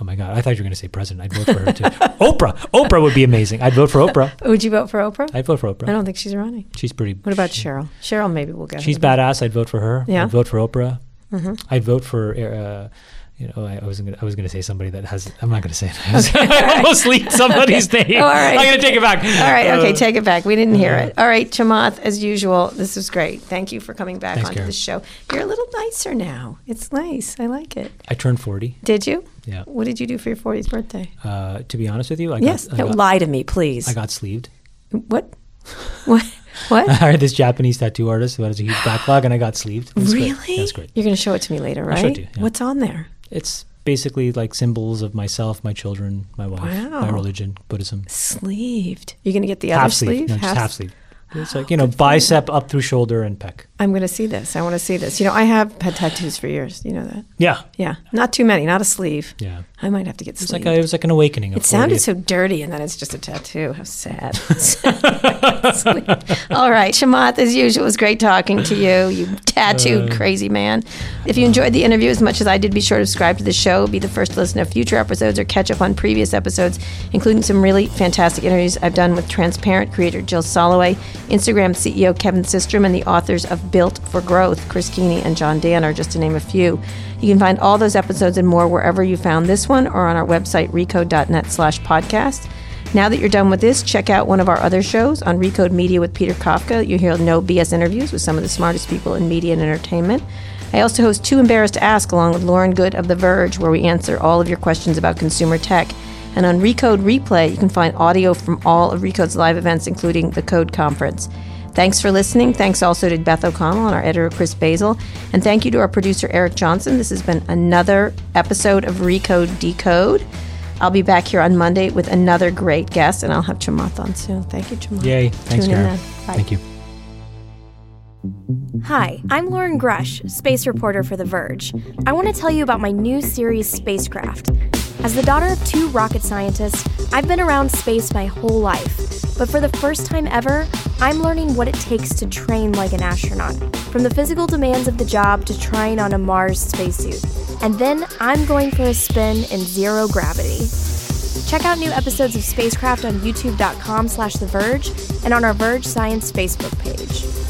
Oh my god! I thought you were going to say president. I'd vote for her too. Oprah. Oprah would be amazing. I'd vote for Oprah. Would you vote for Oprah? I'd vote for Oprah. I don't think she's running. She's pretty. What about Sheryl? Sheryl, maybe we'll get She's badass. I'd vote for her. Yeah? Mm-hmm. I'd vote for Oprah. I'd vote for. Uh, you know, I, I wasn't. Gonna, I was going to say somebody that has. I'm not going to say it. I almost leaked somebody's name. Oh, all right. I'm going to take it back. All right, okay, Uh, take it back. We didn't hear it. All right, Chamath, as usual, this was great. Thank you for coming back Thanks, onto Kara. the show. You're a little nicer now. It's nice. I like it. I turned 40. Did you? Yeah. What did you do for your 40th birthday? Uh, to be honest with you, I yes. got. I got, lie to me, please. I got sleeved. what? What? What? I hired this Japanese tattoo artist who has a huge backlog, and I got sleeved. Great. really? That's great. You're going to show it to me later, right? show it to you, yeah. What's on there? It's basically like symbols of myself, my children, my wife, my religion, Buddhism. Sleeved. You're going to get the other half sleeve, sleeve? no, just Half- half sleeve. It's like you oh, know, bicep up through shoulder and pec. I'm going to see this. I want to see this. You know, I have had tattoos for years. You know that? Yeah, Yeah. Not too many, not a sleeve. yeah. I might have to get It's sleeved. like a, it was like an awakening. It sounded 40th. so dirty, and then it's just a tattoo. How sad. All right, Chamath, as usual, it was great talking to you, you tattooed uh, crazy man. If you enjoyed the interview as much as I did, be sure to subscribe to the show, be the first to listen to future episodes, or catch up on previous episodes, including some really fantastic interviews I've done with Transparent creator Jill Soloway, Instagram CEO Kevin Systrom, and the authors of Built for Growth, Chris Keeney and John Danner, just to name a few. You can find all those episodes and more wherever you found this one or on our website, recode.net slash podcast. Now that you're done with this, check out one of our other shows on Recode Media with Peter Kafka. You hear no BS interviews with some of the smartest people in media and entertainment. I also host Too Embarrassed to Ask along with Lauren Goode of The Verge, where we answer all of your questions about consumer tech. And on Recode Replay, you can find audio from all of Recode's live events, including the Code Conference. Thanks for listening. Thanks also to Beth O'Connell and our editor, Chris Basil. And thank you to our producer, Eric Johnson. This has been another episode of Recode Decode. I'll be back here on Monday with another great guest, and I'll have Chamath on soon. Thank you, Chamath. Yay! Thanks, Tune in Kara. Thank you. Hi, I'm Lauren Grush, space reporter for The Verge. I want to tell you about my new series, Spacecraft. As the daughter of two rocket scientists, I've been around space my whole life. But for the first time ever, I'm learning what it takes to train like an astronaut, from the physical demands of the job to trying on a Mars spacesuit. And then I'm going for a spin in zero gravity. Check out new episodes of Spacecraft on youtube.com slash The Verge and on our Verge Science Facebook page.